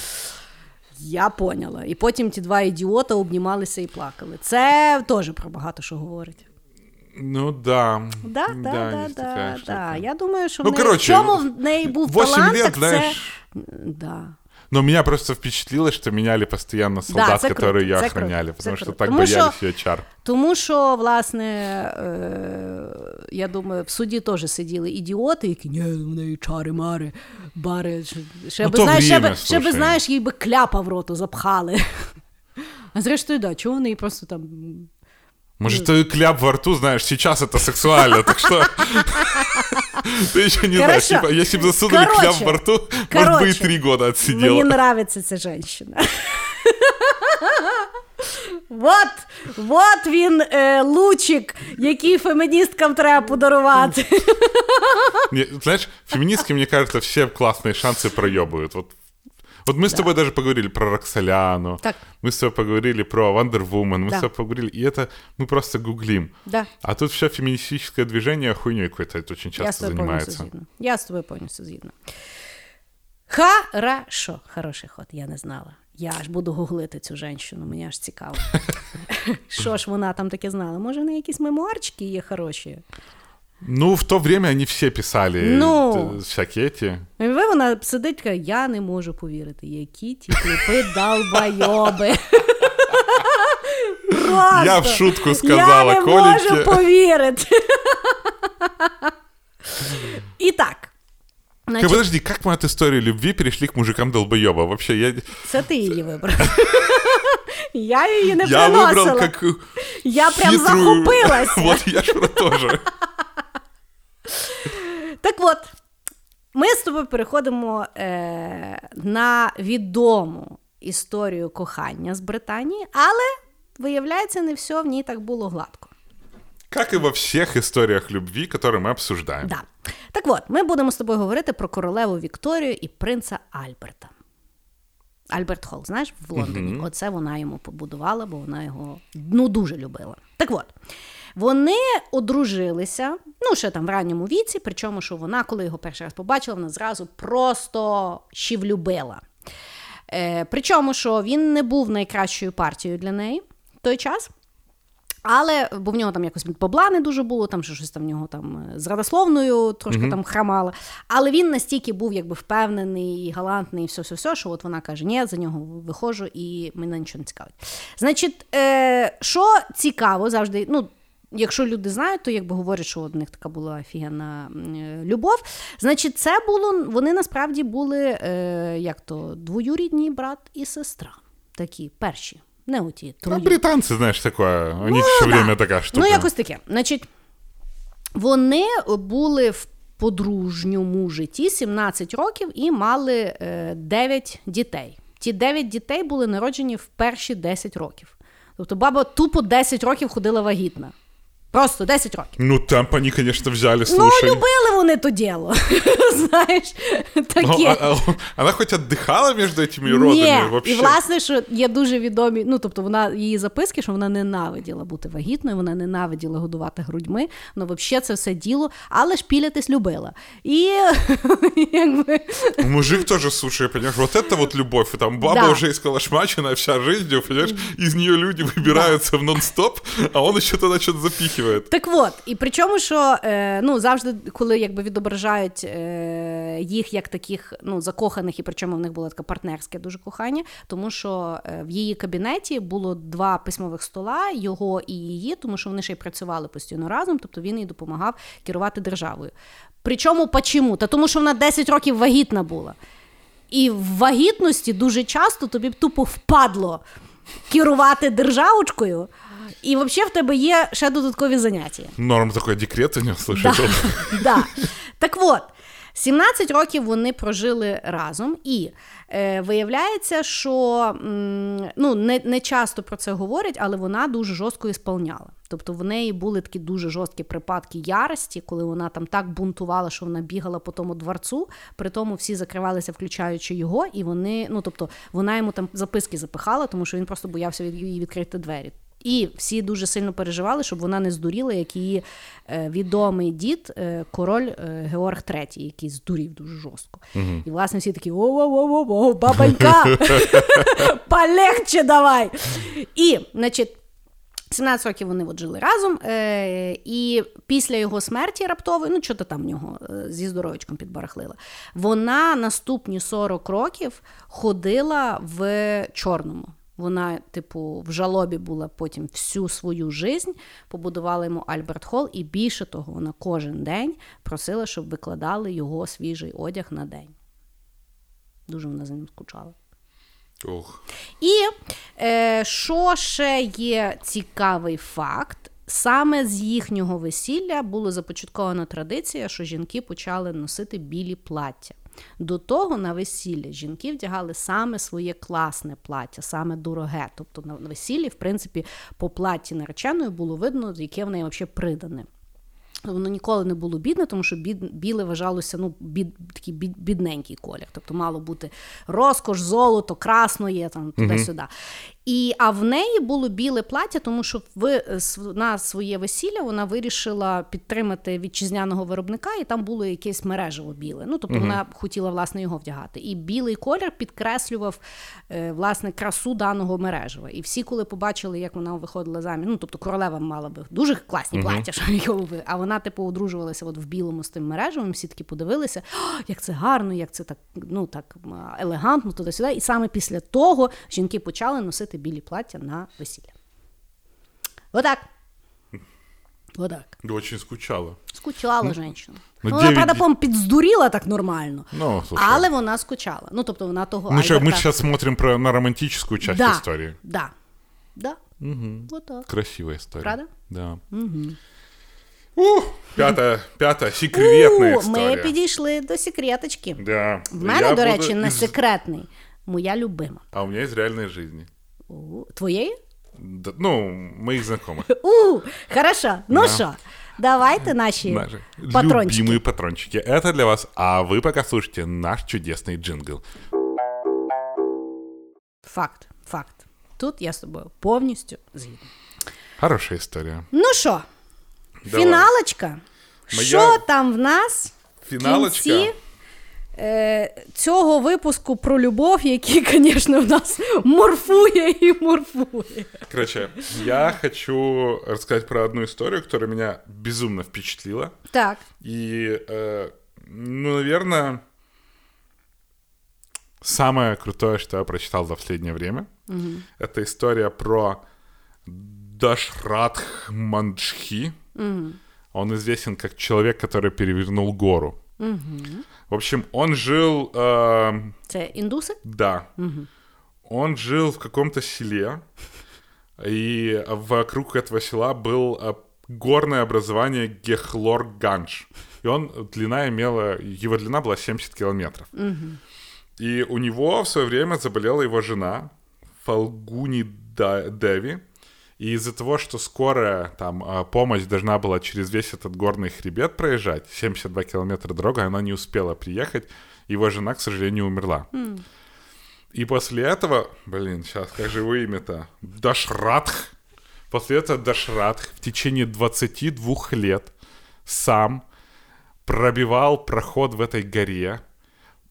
я поняла. І потім ті два ідіота обнімалися і плакали. Це теж про багато що говорить. Ну да. Да, да, да, да, такая да. Я думаю, що Ну, в неї, коротше, в чому в неї був восім талант, лет, так це... Да. Но меня просто впечатлило, что меняли постоянно солдат, це которые ее охраняли, круто, потому что круто. так Тому боялись що- ее чар. Тому що, власне, е, я думаю, в суді теж сиділи ідіоти, які ні, в неї чари-мари, бари. Ще, ще Ну, би, знаєш, ще, время, би, ще би, знаєш, їй би кляпа в роту запхали. А зрештою, да, чого вони просто там. Может, ты кляп во рту, знаешь, сейчас это сексуально, так что... Ты еще не знаешь, Хорошо. типа, если бы засунули кляп Короче. во рту, может бы и Короче. три года Мені отсидела. нравиться ця жінка. Вот, вот він е, лучик, який феміністкам треба подарувати. Не, знаешь, феминистки, мне кажется, все классные шансы проебывают. Вот, вот мы с тобой даже поговорили про Роксоляну, Так. мы с тобой поговорили про Вандервумен, мы Да. с тобой поговорили, и это мы просто гуглим. Да. А тут все феминистическое движение хуйней какой-то это очень Я з часто тобою повністю занимается. згідна. Я з тобою повністю згідна. Хорошо, хороший ход, я не знала. Я аж буду гуглити цю жінку, мені аж цікаво. Що ж вона там таке знала? Може, в неї якісь мемуарчики є хороші? Ну, в то время они все писали Ну. т- всякие эти. І ви вона сидить, каже, я не можу повірити, які ті кліпи долбойоби. Просто. Я в шутку сказала Я не Коліньке. можу повірити. І так. Ты Значить, подожди, как мы от истории любви перешли к мужикам долбоеба? Вообще, я, це ти її вибрав. Я її не я приносила. выбрал как Я прям хитрую- захопилася. Вот я же тоже. Так от, ми з тобою переходимо е, на відому історію кохання з Британії, але виявляється, не все в ній так було гладко. Как и во всех историях любви, которые мы обсуждаем. Да. Так от, ми будемо з тобою говорити про королеву Вікторію і принца Альберта. Альберт Холл, знаєш, в Лондоні. Оце вона йому побудувала, бо вона його ну, дуже любила. Так от, вони одружилися, ну, ще там в ранньому віці, причому, що вона, коли його перший раз побачила, вона зразу просто ще влюбила. Е, причому, що він не був найкращою партією для неї в той час. Але бо в нього там якось бабла не дуже було, там що щось там в нього там е, з радословною трошки там храмало. Але він настільки був якби впевнений, галантний, і все, все, все, що от вона каже: ні, за нього виходжу, і мене нічого не цікавить. Значить, е, що цікаво завжди, ну. Якщо люди знають, то якби говорять, що у них така була офігенна е, любов. Значить, це було, вони насправді були е, як то двоюрідні брат і сестра. Такі перші, не оті А троюрідні. британцы, знаешь, такое. У них все Ну, да. время такая штука. Ну, якось таке. Значить, вони були в подружньому житті 17 років і мали е, 9 дітей. Ті 9 дітей були народжені в перші 10 років. Тобто баба тупо 10 років ходила вагітна. Просто 10 років. Ну, темп они, конечно, взяли, Ну, слушай. любили вони то діло. Знаєш, Ну, таке. а- а- она хоть отдыхала между этими родами Ні, вообще? і власне, що є дуже відомі. Ну тобто, вона її записки, що вона ненавиділа бути вагітною, вона ненавиділа годувати грудьми. Ну, взагалі, це все діло, але шпілятись любила. І якби Мужик тоже, слушай, понимаешь, вот это вот любовь. И там баба Да. уже исколошмаченная вся жизнью, понимаешь, из нее люди выбираются в нон-стоп, а он еще туда что-то запихивает. Так от, і причому, що е, ну, завжди, коли якби відображають е, їх як таких ну, закоханих, і причому в них було таке партнерське дуже кохання, тому що е, в її кабінеті було два письмових стола, його і її, тому що вони ще й працювали постійно разом, тобто він їй допомагав керувати державою. Причому почому? Та тому, що вона 10 років вагітна була. І в вагітності дуже часто тобі тупо впадло керувати державочкою, і взагалі в тебе є ще додаткові заняття. Норм такой декрет у него, слушай. Да, да. Так от, 17 років вони прожили разом, і е, виявляється, що м, ну, не, не часто про це говорять, але вона дуже жорстко ісполняла. Тобто в неї були такі дуже жорсткі припадки ярості, коли вона там так бунтувала, що вона бігала по тому дворцу. При тому всі закривалися, включаючи його, і вони, ну тобто, вона йому там записки запихала, тому що він просто боявся від їй відкрити двері. І всі дуже сильно переживали, щоб вона не здуріла, як її е, відомий дід, е, король е, Георг III, який здурів дуже жорстко. І власне всі такі о-о-о-о, бабанька, полегче давай. І, значить. 17 років вони от жили разом, е, і після його смерті раптової, ну що то там в нього е, зі здоров'ячком підбарахлила, вона наступні 40 років ходила в чорному. Вона, типу, в жалобі була потім всю свою жизнь, побудувала йому Альберт Холл, і більше того, вона кожен день просила, щоб викладали його свіжий одяг на день. Дуже вона за ним скучала. Ух. І е, що ще є цікавий факт, саме з їхнього весілля було започаткована традиція, що жінки почали носити білі плаття. До того на весілля жінки вдягали саме своє класне плаття, саме дороге. Тобто на весіллі, в принципі, по платі нареченої було видно, яке в неї взагалі придане. Воно ніколи не було бідне, тому що бід, біле вважалося ну, бід, такий бід, бідненький колір. Тобто мало бути розкош, золото, красно є там туди-сюди. І, А в неї було біле плаття, тому що в, на своє весілля вона вирішила підтримати вітчизняного виробника, і там було якесь мережево біле. Ну, тобто вона хотіла власне його вдягати. І білий колір підкреслював е, власне красу даного мережева. І всі, коли побачили, як вона виходила заміж, ну тобто королева мала би дуже класні плаття, що його а вона, типу, одружувалася от в білому з тим мережевим. Всі таки подивилися, як це гарно, як це так ну так елегантно, туди-сюди. І саме після того жінки почали носити білі плаття на весілля. Отак. Отак. Очень скучала. Скучала женщина. ну, Ну, вона, правда, по-моєму, підздуріла так нормально. Ну, слушай. але вона скучала. Ну, тобто вона того Мы, ща- мы Альберта- сейчас смотрим про, на романтическую часть да, истории. Да. Да. Вот так. Красивая история. Правда? Да. Ух, пятая, пятая секретная У, история. Ми підійшли до секреточки. Да. В мене, Я до буду речі, не секретний. Моя любима. А у меня из реальной жизни. У, твоєї? Да, ну, моих знакомых. У, хорошо. Ну Да. що, давайте наші Наши патрончики. любимые патрончики. Это для вас. А вы пока слушайте наш чудесный джингл. Факт, факт. Тут я з тобою повністю згідна. Хорошая история. Ну що, Давай. фіналочка. Моя- Що там в нас? в Фіналочка? кінці, е, цього випуску про любов, який, звісно, в нас морфує і морфує. Короче, я хочу рассказать про одну историю, которая меня безумно впечатлила. Так. И, э, ну, наверное, самое крутое, что я прочитал за последнее время, это история про Дашрадх Манджхи. Он известен как человек, который перевернул гору. В общем, он жил, э, Це індуси? да, он жил в каком-то селе, и вокруг этого села был э, горное образование Гехлор-Ганж. И он, длина имела, его длина была 70 километров. И у него в свое время заболела его жена Фалгуни Деви. И из-за того, что скорая там э, помощь должна была через весь этот горный хребет проезжать, 72 километра дорога, она не успела приехать. Его жена, к сожалению, умерла. И после этого, блин, сейчас, как же его имя-то? Дашрадх. После этого Дашрадх в течение 22 лет сам пробивал проход в этой горе,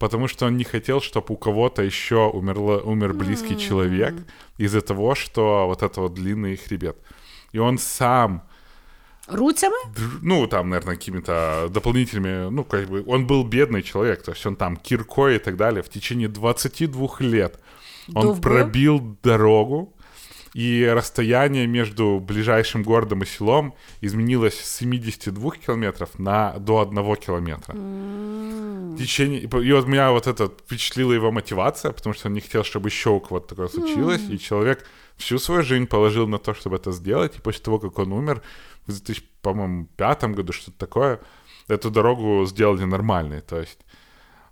потому что он не хотел, чтобы у кого-то еще умерло, умер близкий человек из-за того, что вот это вот длинный хребет. И он сам Руцями? др- ну, там, наверное, какими-то дополнительными, ну, как бы, он был бедный человек, то есть он там киркой и так далее в течение 22 лет. Он Довбил? пробил дорогу, и расстояние между ближайшим городом и селом изменилось с 72 километров на, до 1 километра. В течение... И вот меня вот это впечатлила его мотивация, потому что он не хотел, чтобы еще у кого-то такое случилось, и человек всю свою жизнь положил на то, чтобы это сделать, и после того, как он умер в 2005 году, что-то такое, эту дорогу сделали нормальной. То есть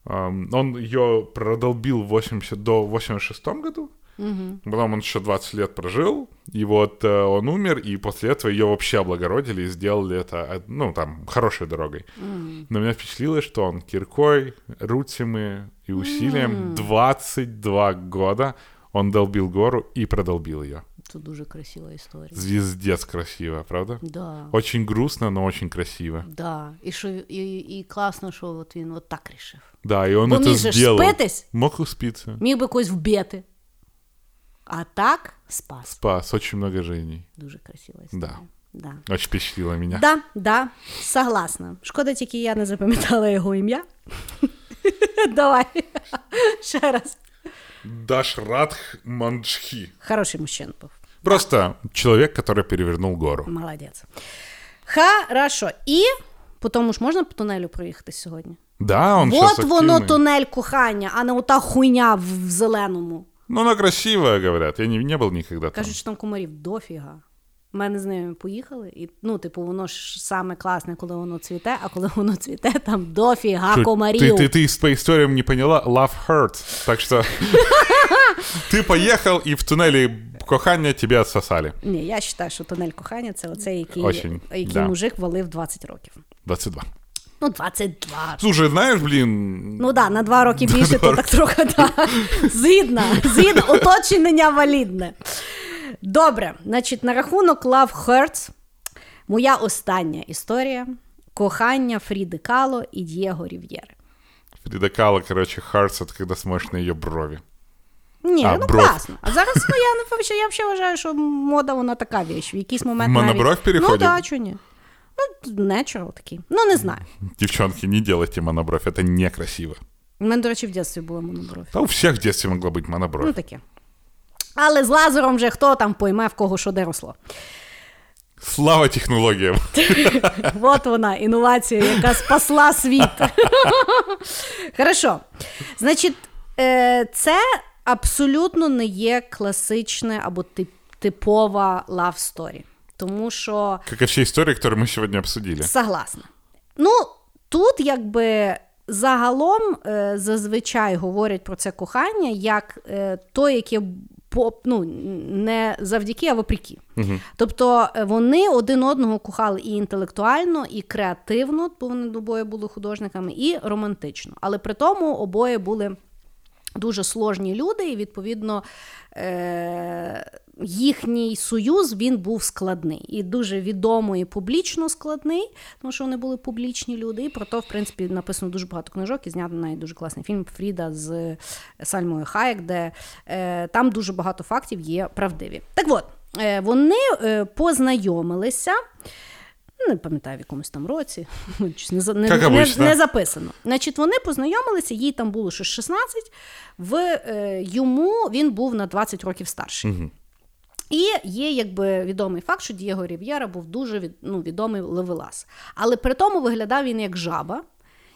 эм, он ее продолбил в 80, до 86 году, Угу. Потом он еще 20 лет прожил, и вот э, он умер, и после этого ее вообще облагородили и сделали это, э, ну, там, хорошей дорогой. Mm. Но меня впечатлило, что он киркой, рутями и усилием Mm. 22 года он долбил гору и продолбил ее. Це дуже красива історія. Звездец красиво, правда? Да. Очень грустно, но очень красиво. Да. І, що, і, і класно, що от він от так рішив. Да, и он Бо это міг же ж сделал. спитись, Мог успиться. міг би когось вбити. А так спас. Спас очень много жизней. Дуже красива історія. Да. Очень впечатлило меня. Да, да, согласна. Шкода, тільки я не запам'ятала його ім'я. Давай. Ще раз. Дашрадх Манджхи. Хороший мужчина був. Просто человек, который перевернул гору. Молодець. Хорошо. І по тому ж можна по тунелю проїхати сьогодні? Да, он От сейчас воно активный. тунель кохання, а не ота хуйня в, в зеленому. Ну, она красивая, говорят. Я не, не был никогда там. Кажуть, що там комарів дофіга. У мене з ними поїхали, і ну, типу, воно ж саме класне, коли воно цвіте, а коли воно цвіте, там дофіга Чуть- комарів. Ты, ты, ты по историям не поняла, love hurts. Так что ты поехал, и в туннеле кохання тебя отсосали. Ні, я вважаю, що тунель кохання це оцей, який, Очень, який да. мужик валив 20 років. 22. Ну, 22. Слушай, знаешь, блин, Ну так, да, на два роки більше, то так трохи да. згідно, згідно, уточнення валідне. Добре, значить, на рахунок Love Hurts, моя остання історія кохання Фріди Кало і Дієго Рів'єри. Фрида Кало, hurts, это когда смотришь на ее брови. Ні, А, ну бров. класно. А зараз ну, я не я взагалі вважаю, що мода вона така віч. В якийсь момент монобров навіть... переходить? Ну так, чого ні. Ну, natural такий. Ну, не знаю. Девчонки, не делайте монобровь, это некрасиво. У мене, до речі, в дитинстві була монобровь. Да у всех в детстве могла быть монобровь. Ну таке. Але з лазером вже хто там пойме, в кого що де росло. Слава технологиям. От вона, інновація, яка спасла світ. Хорошо. Значить, е, це абсолютно не є класичне або тип- типова love story. Тому що Как и все истории, которые мы сегодня обсудили. Согласна. Ну, тут якби загалом е, зазвичай говорять про це кохання як е, то, яке ну, не завдяки, а вопреки. Тобто е, вони один одного кохали і інтелектуально, і креативно, бо вони обоє були художниками, і романтично. Але при тому обоє були дуже сложні люди, і відповідно е- їхній союз він був складний і дуже відомо і публічно складний, тому що вони були публічні люди. І про то, в принципі, написано дуже багато книжок і знято навіть дуже класний фільм Фріда з Сальмою Хаєк, де е- там дуже багато фактів є правдиві. Так от, е- вони е- познайомилися. Не пам'ятаю в якомусь там році, не, не, не, не записано. Значить, вони познайомилися, їй там було щось 16, в, е, йому він був на 20 років старший. І є якби відомий факт, що Дієго Рів'єра був дуже від, ну, відомий левелас. Але при тому виглядав він як жаба,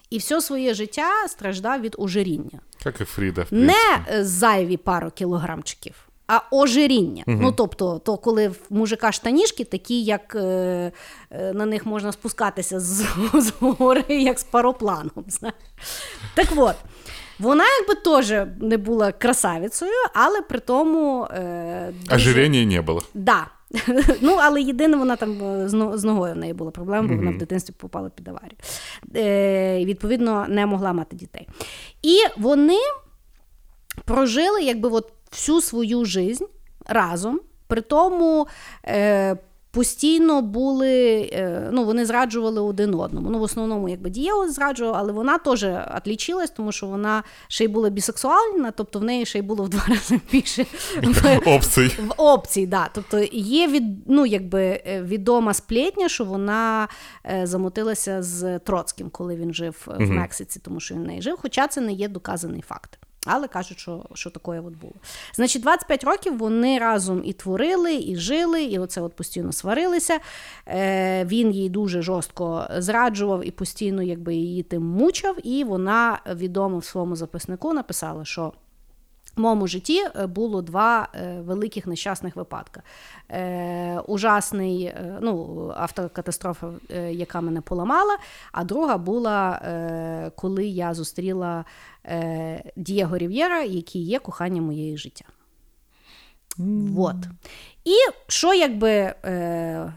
і все своє життя страждав від ожиріння. Как и Фрида, в. Не е, зайві пару кілограмчиків, а ожиріння. Ну, тобто, то коли в мужика штанішки, такі, як е, е, на них можна спускатися з, з гори, як з паропланом. Знаєш. Так от. Вона якби теж не була красавицею, але при тому. Е, дуже- Ожирения не было. Да. Ну, але єдине, вона там е, з ногою в неї була проблема, бо вона в дитинстві попала під аварію. Е, відповідно, не могла мати дітей. І вони прожили якби от всю свою жизнь разом. При тому е, постійно були, е, ну, вони зраджували один одному. Ну, в основному, якби Дієго зраджував, але вона теж відлічилась, тому що вона ще й була бісексуальна, тобто в неї ще й було в два рази більше Опций. в опції, да. Тобто є від, ну, якби, е, відома сплетня, що вона е, замотилася з Троцьким, коли він жив в Мексиці, тому що він в неї жив. Хоча це не є доказаний факт. Але кажуть, що, що таке от було. Значить, 25 років вони разом і творили, і жили, і оце от постійно сварилися. Е, він їй дуже жорстко зраджував і постійно якби, її тим мучав. І вона відомо в своєму записнику написала, що В моєму житті е, було два е, великих нещасних випадки. Е, Ужасний е, ну, автокатастрофа, яка мене поламала, а друга була, е, коли я зустріла е, Дієго Рів'єра, який є коханням моєї життя. Вот. І що якби. Е,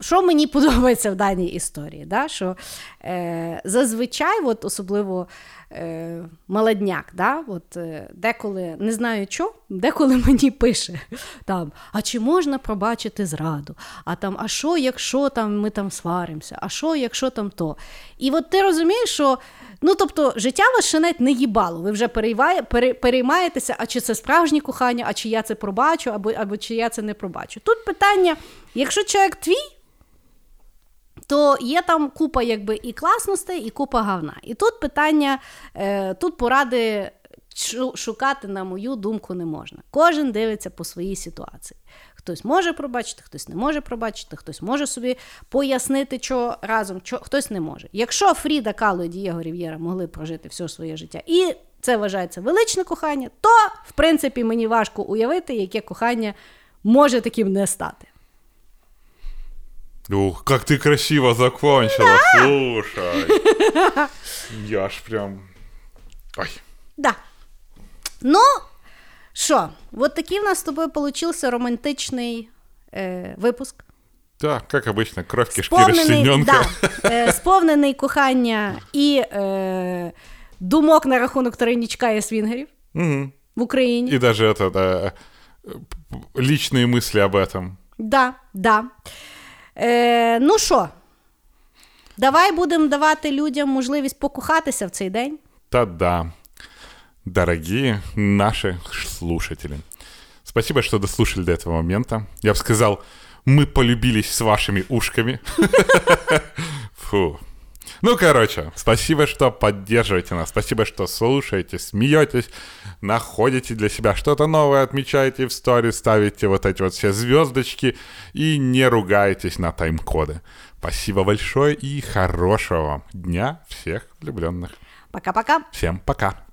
що мені подобається в даній історії? Да? Що е, Зазвичай, от особливо е, молодняк, да? от, е, деколи не знаю що, деколи мені пише, там, а чи можна пробачити зраду? А там, а що, якщо там ми там сваримося, а що, якщо там то? І от ти розумієш, що ну, тобто, життя вас ще навіть не їбало. Ви вже переймає, пере, переймаєтеся, а чи це справжнє кохання, а чи я це пробачу, або, або чи я це не пробачу. Тут питання: якщо чоловік твій то є там купа якби і класностей, і купа гавна. І тут питання, е, тут поради шукати, на мою думку, не можна. Кожен дивиться по своїй ситуації. Хтось може пробачити, хтось не може пробачити, хтось може собі пояснити, що разом, що хтось не може. Якщо Фріда Кало і Дієго Рів'єра могли прожити все своє життя, і це вважається величне кохання, то в принципі мені важко уявити, яке кохання може таким не стати. Ух, как ты красиво закончила, да! слушай. Я ж прям... Ой. Да. Ну, що, от такий в нас з тобою получився романтичний е, випуск. Так, як обычно, кров кишки розчлененка. Да, е, сповнений кохання і е, думок на рахунок Таринічка і свінгерів угу. в Україні. І навіть это, да, личные мысли об этом. Да, да. Е, Ну що, давай будемо давати людям можливість покохатися в цей день. Та-да. Дорогие наши слушатели, спасибо, что дослушали до этого момента. Я бы сказал, мы полюбились с вашими ушками. Фу. Ну, короче, спасибо, что поддерживаете нас, спасибо, что слушаете, смеетесь, находите для себя что-то новое, отмечаете в сторис, ставите вот эти вот все звездочки и не ругаетесь на тайм-коды. Спасибо большое и хорошего вам дня всех влюбленных. Пока-пока. Всем пока.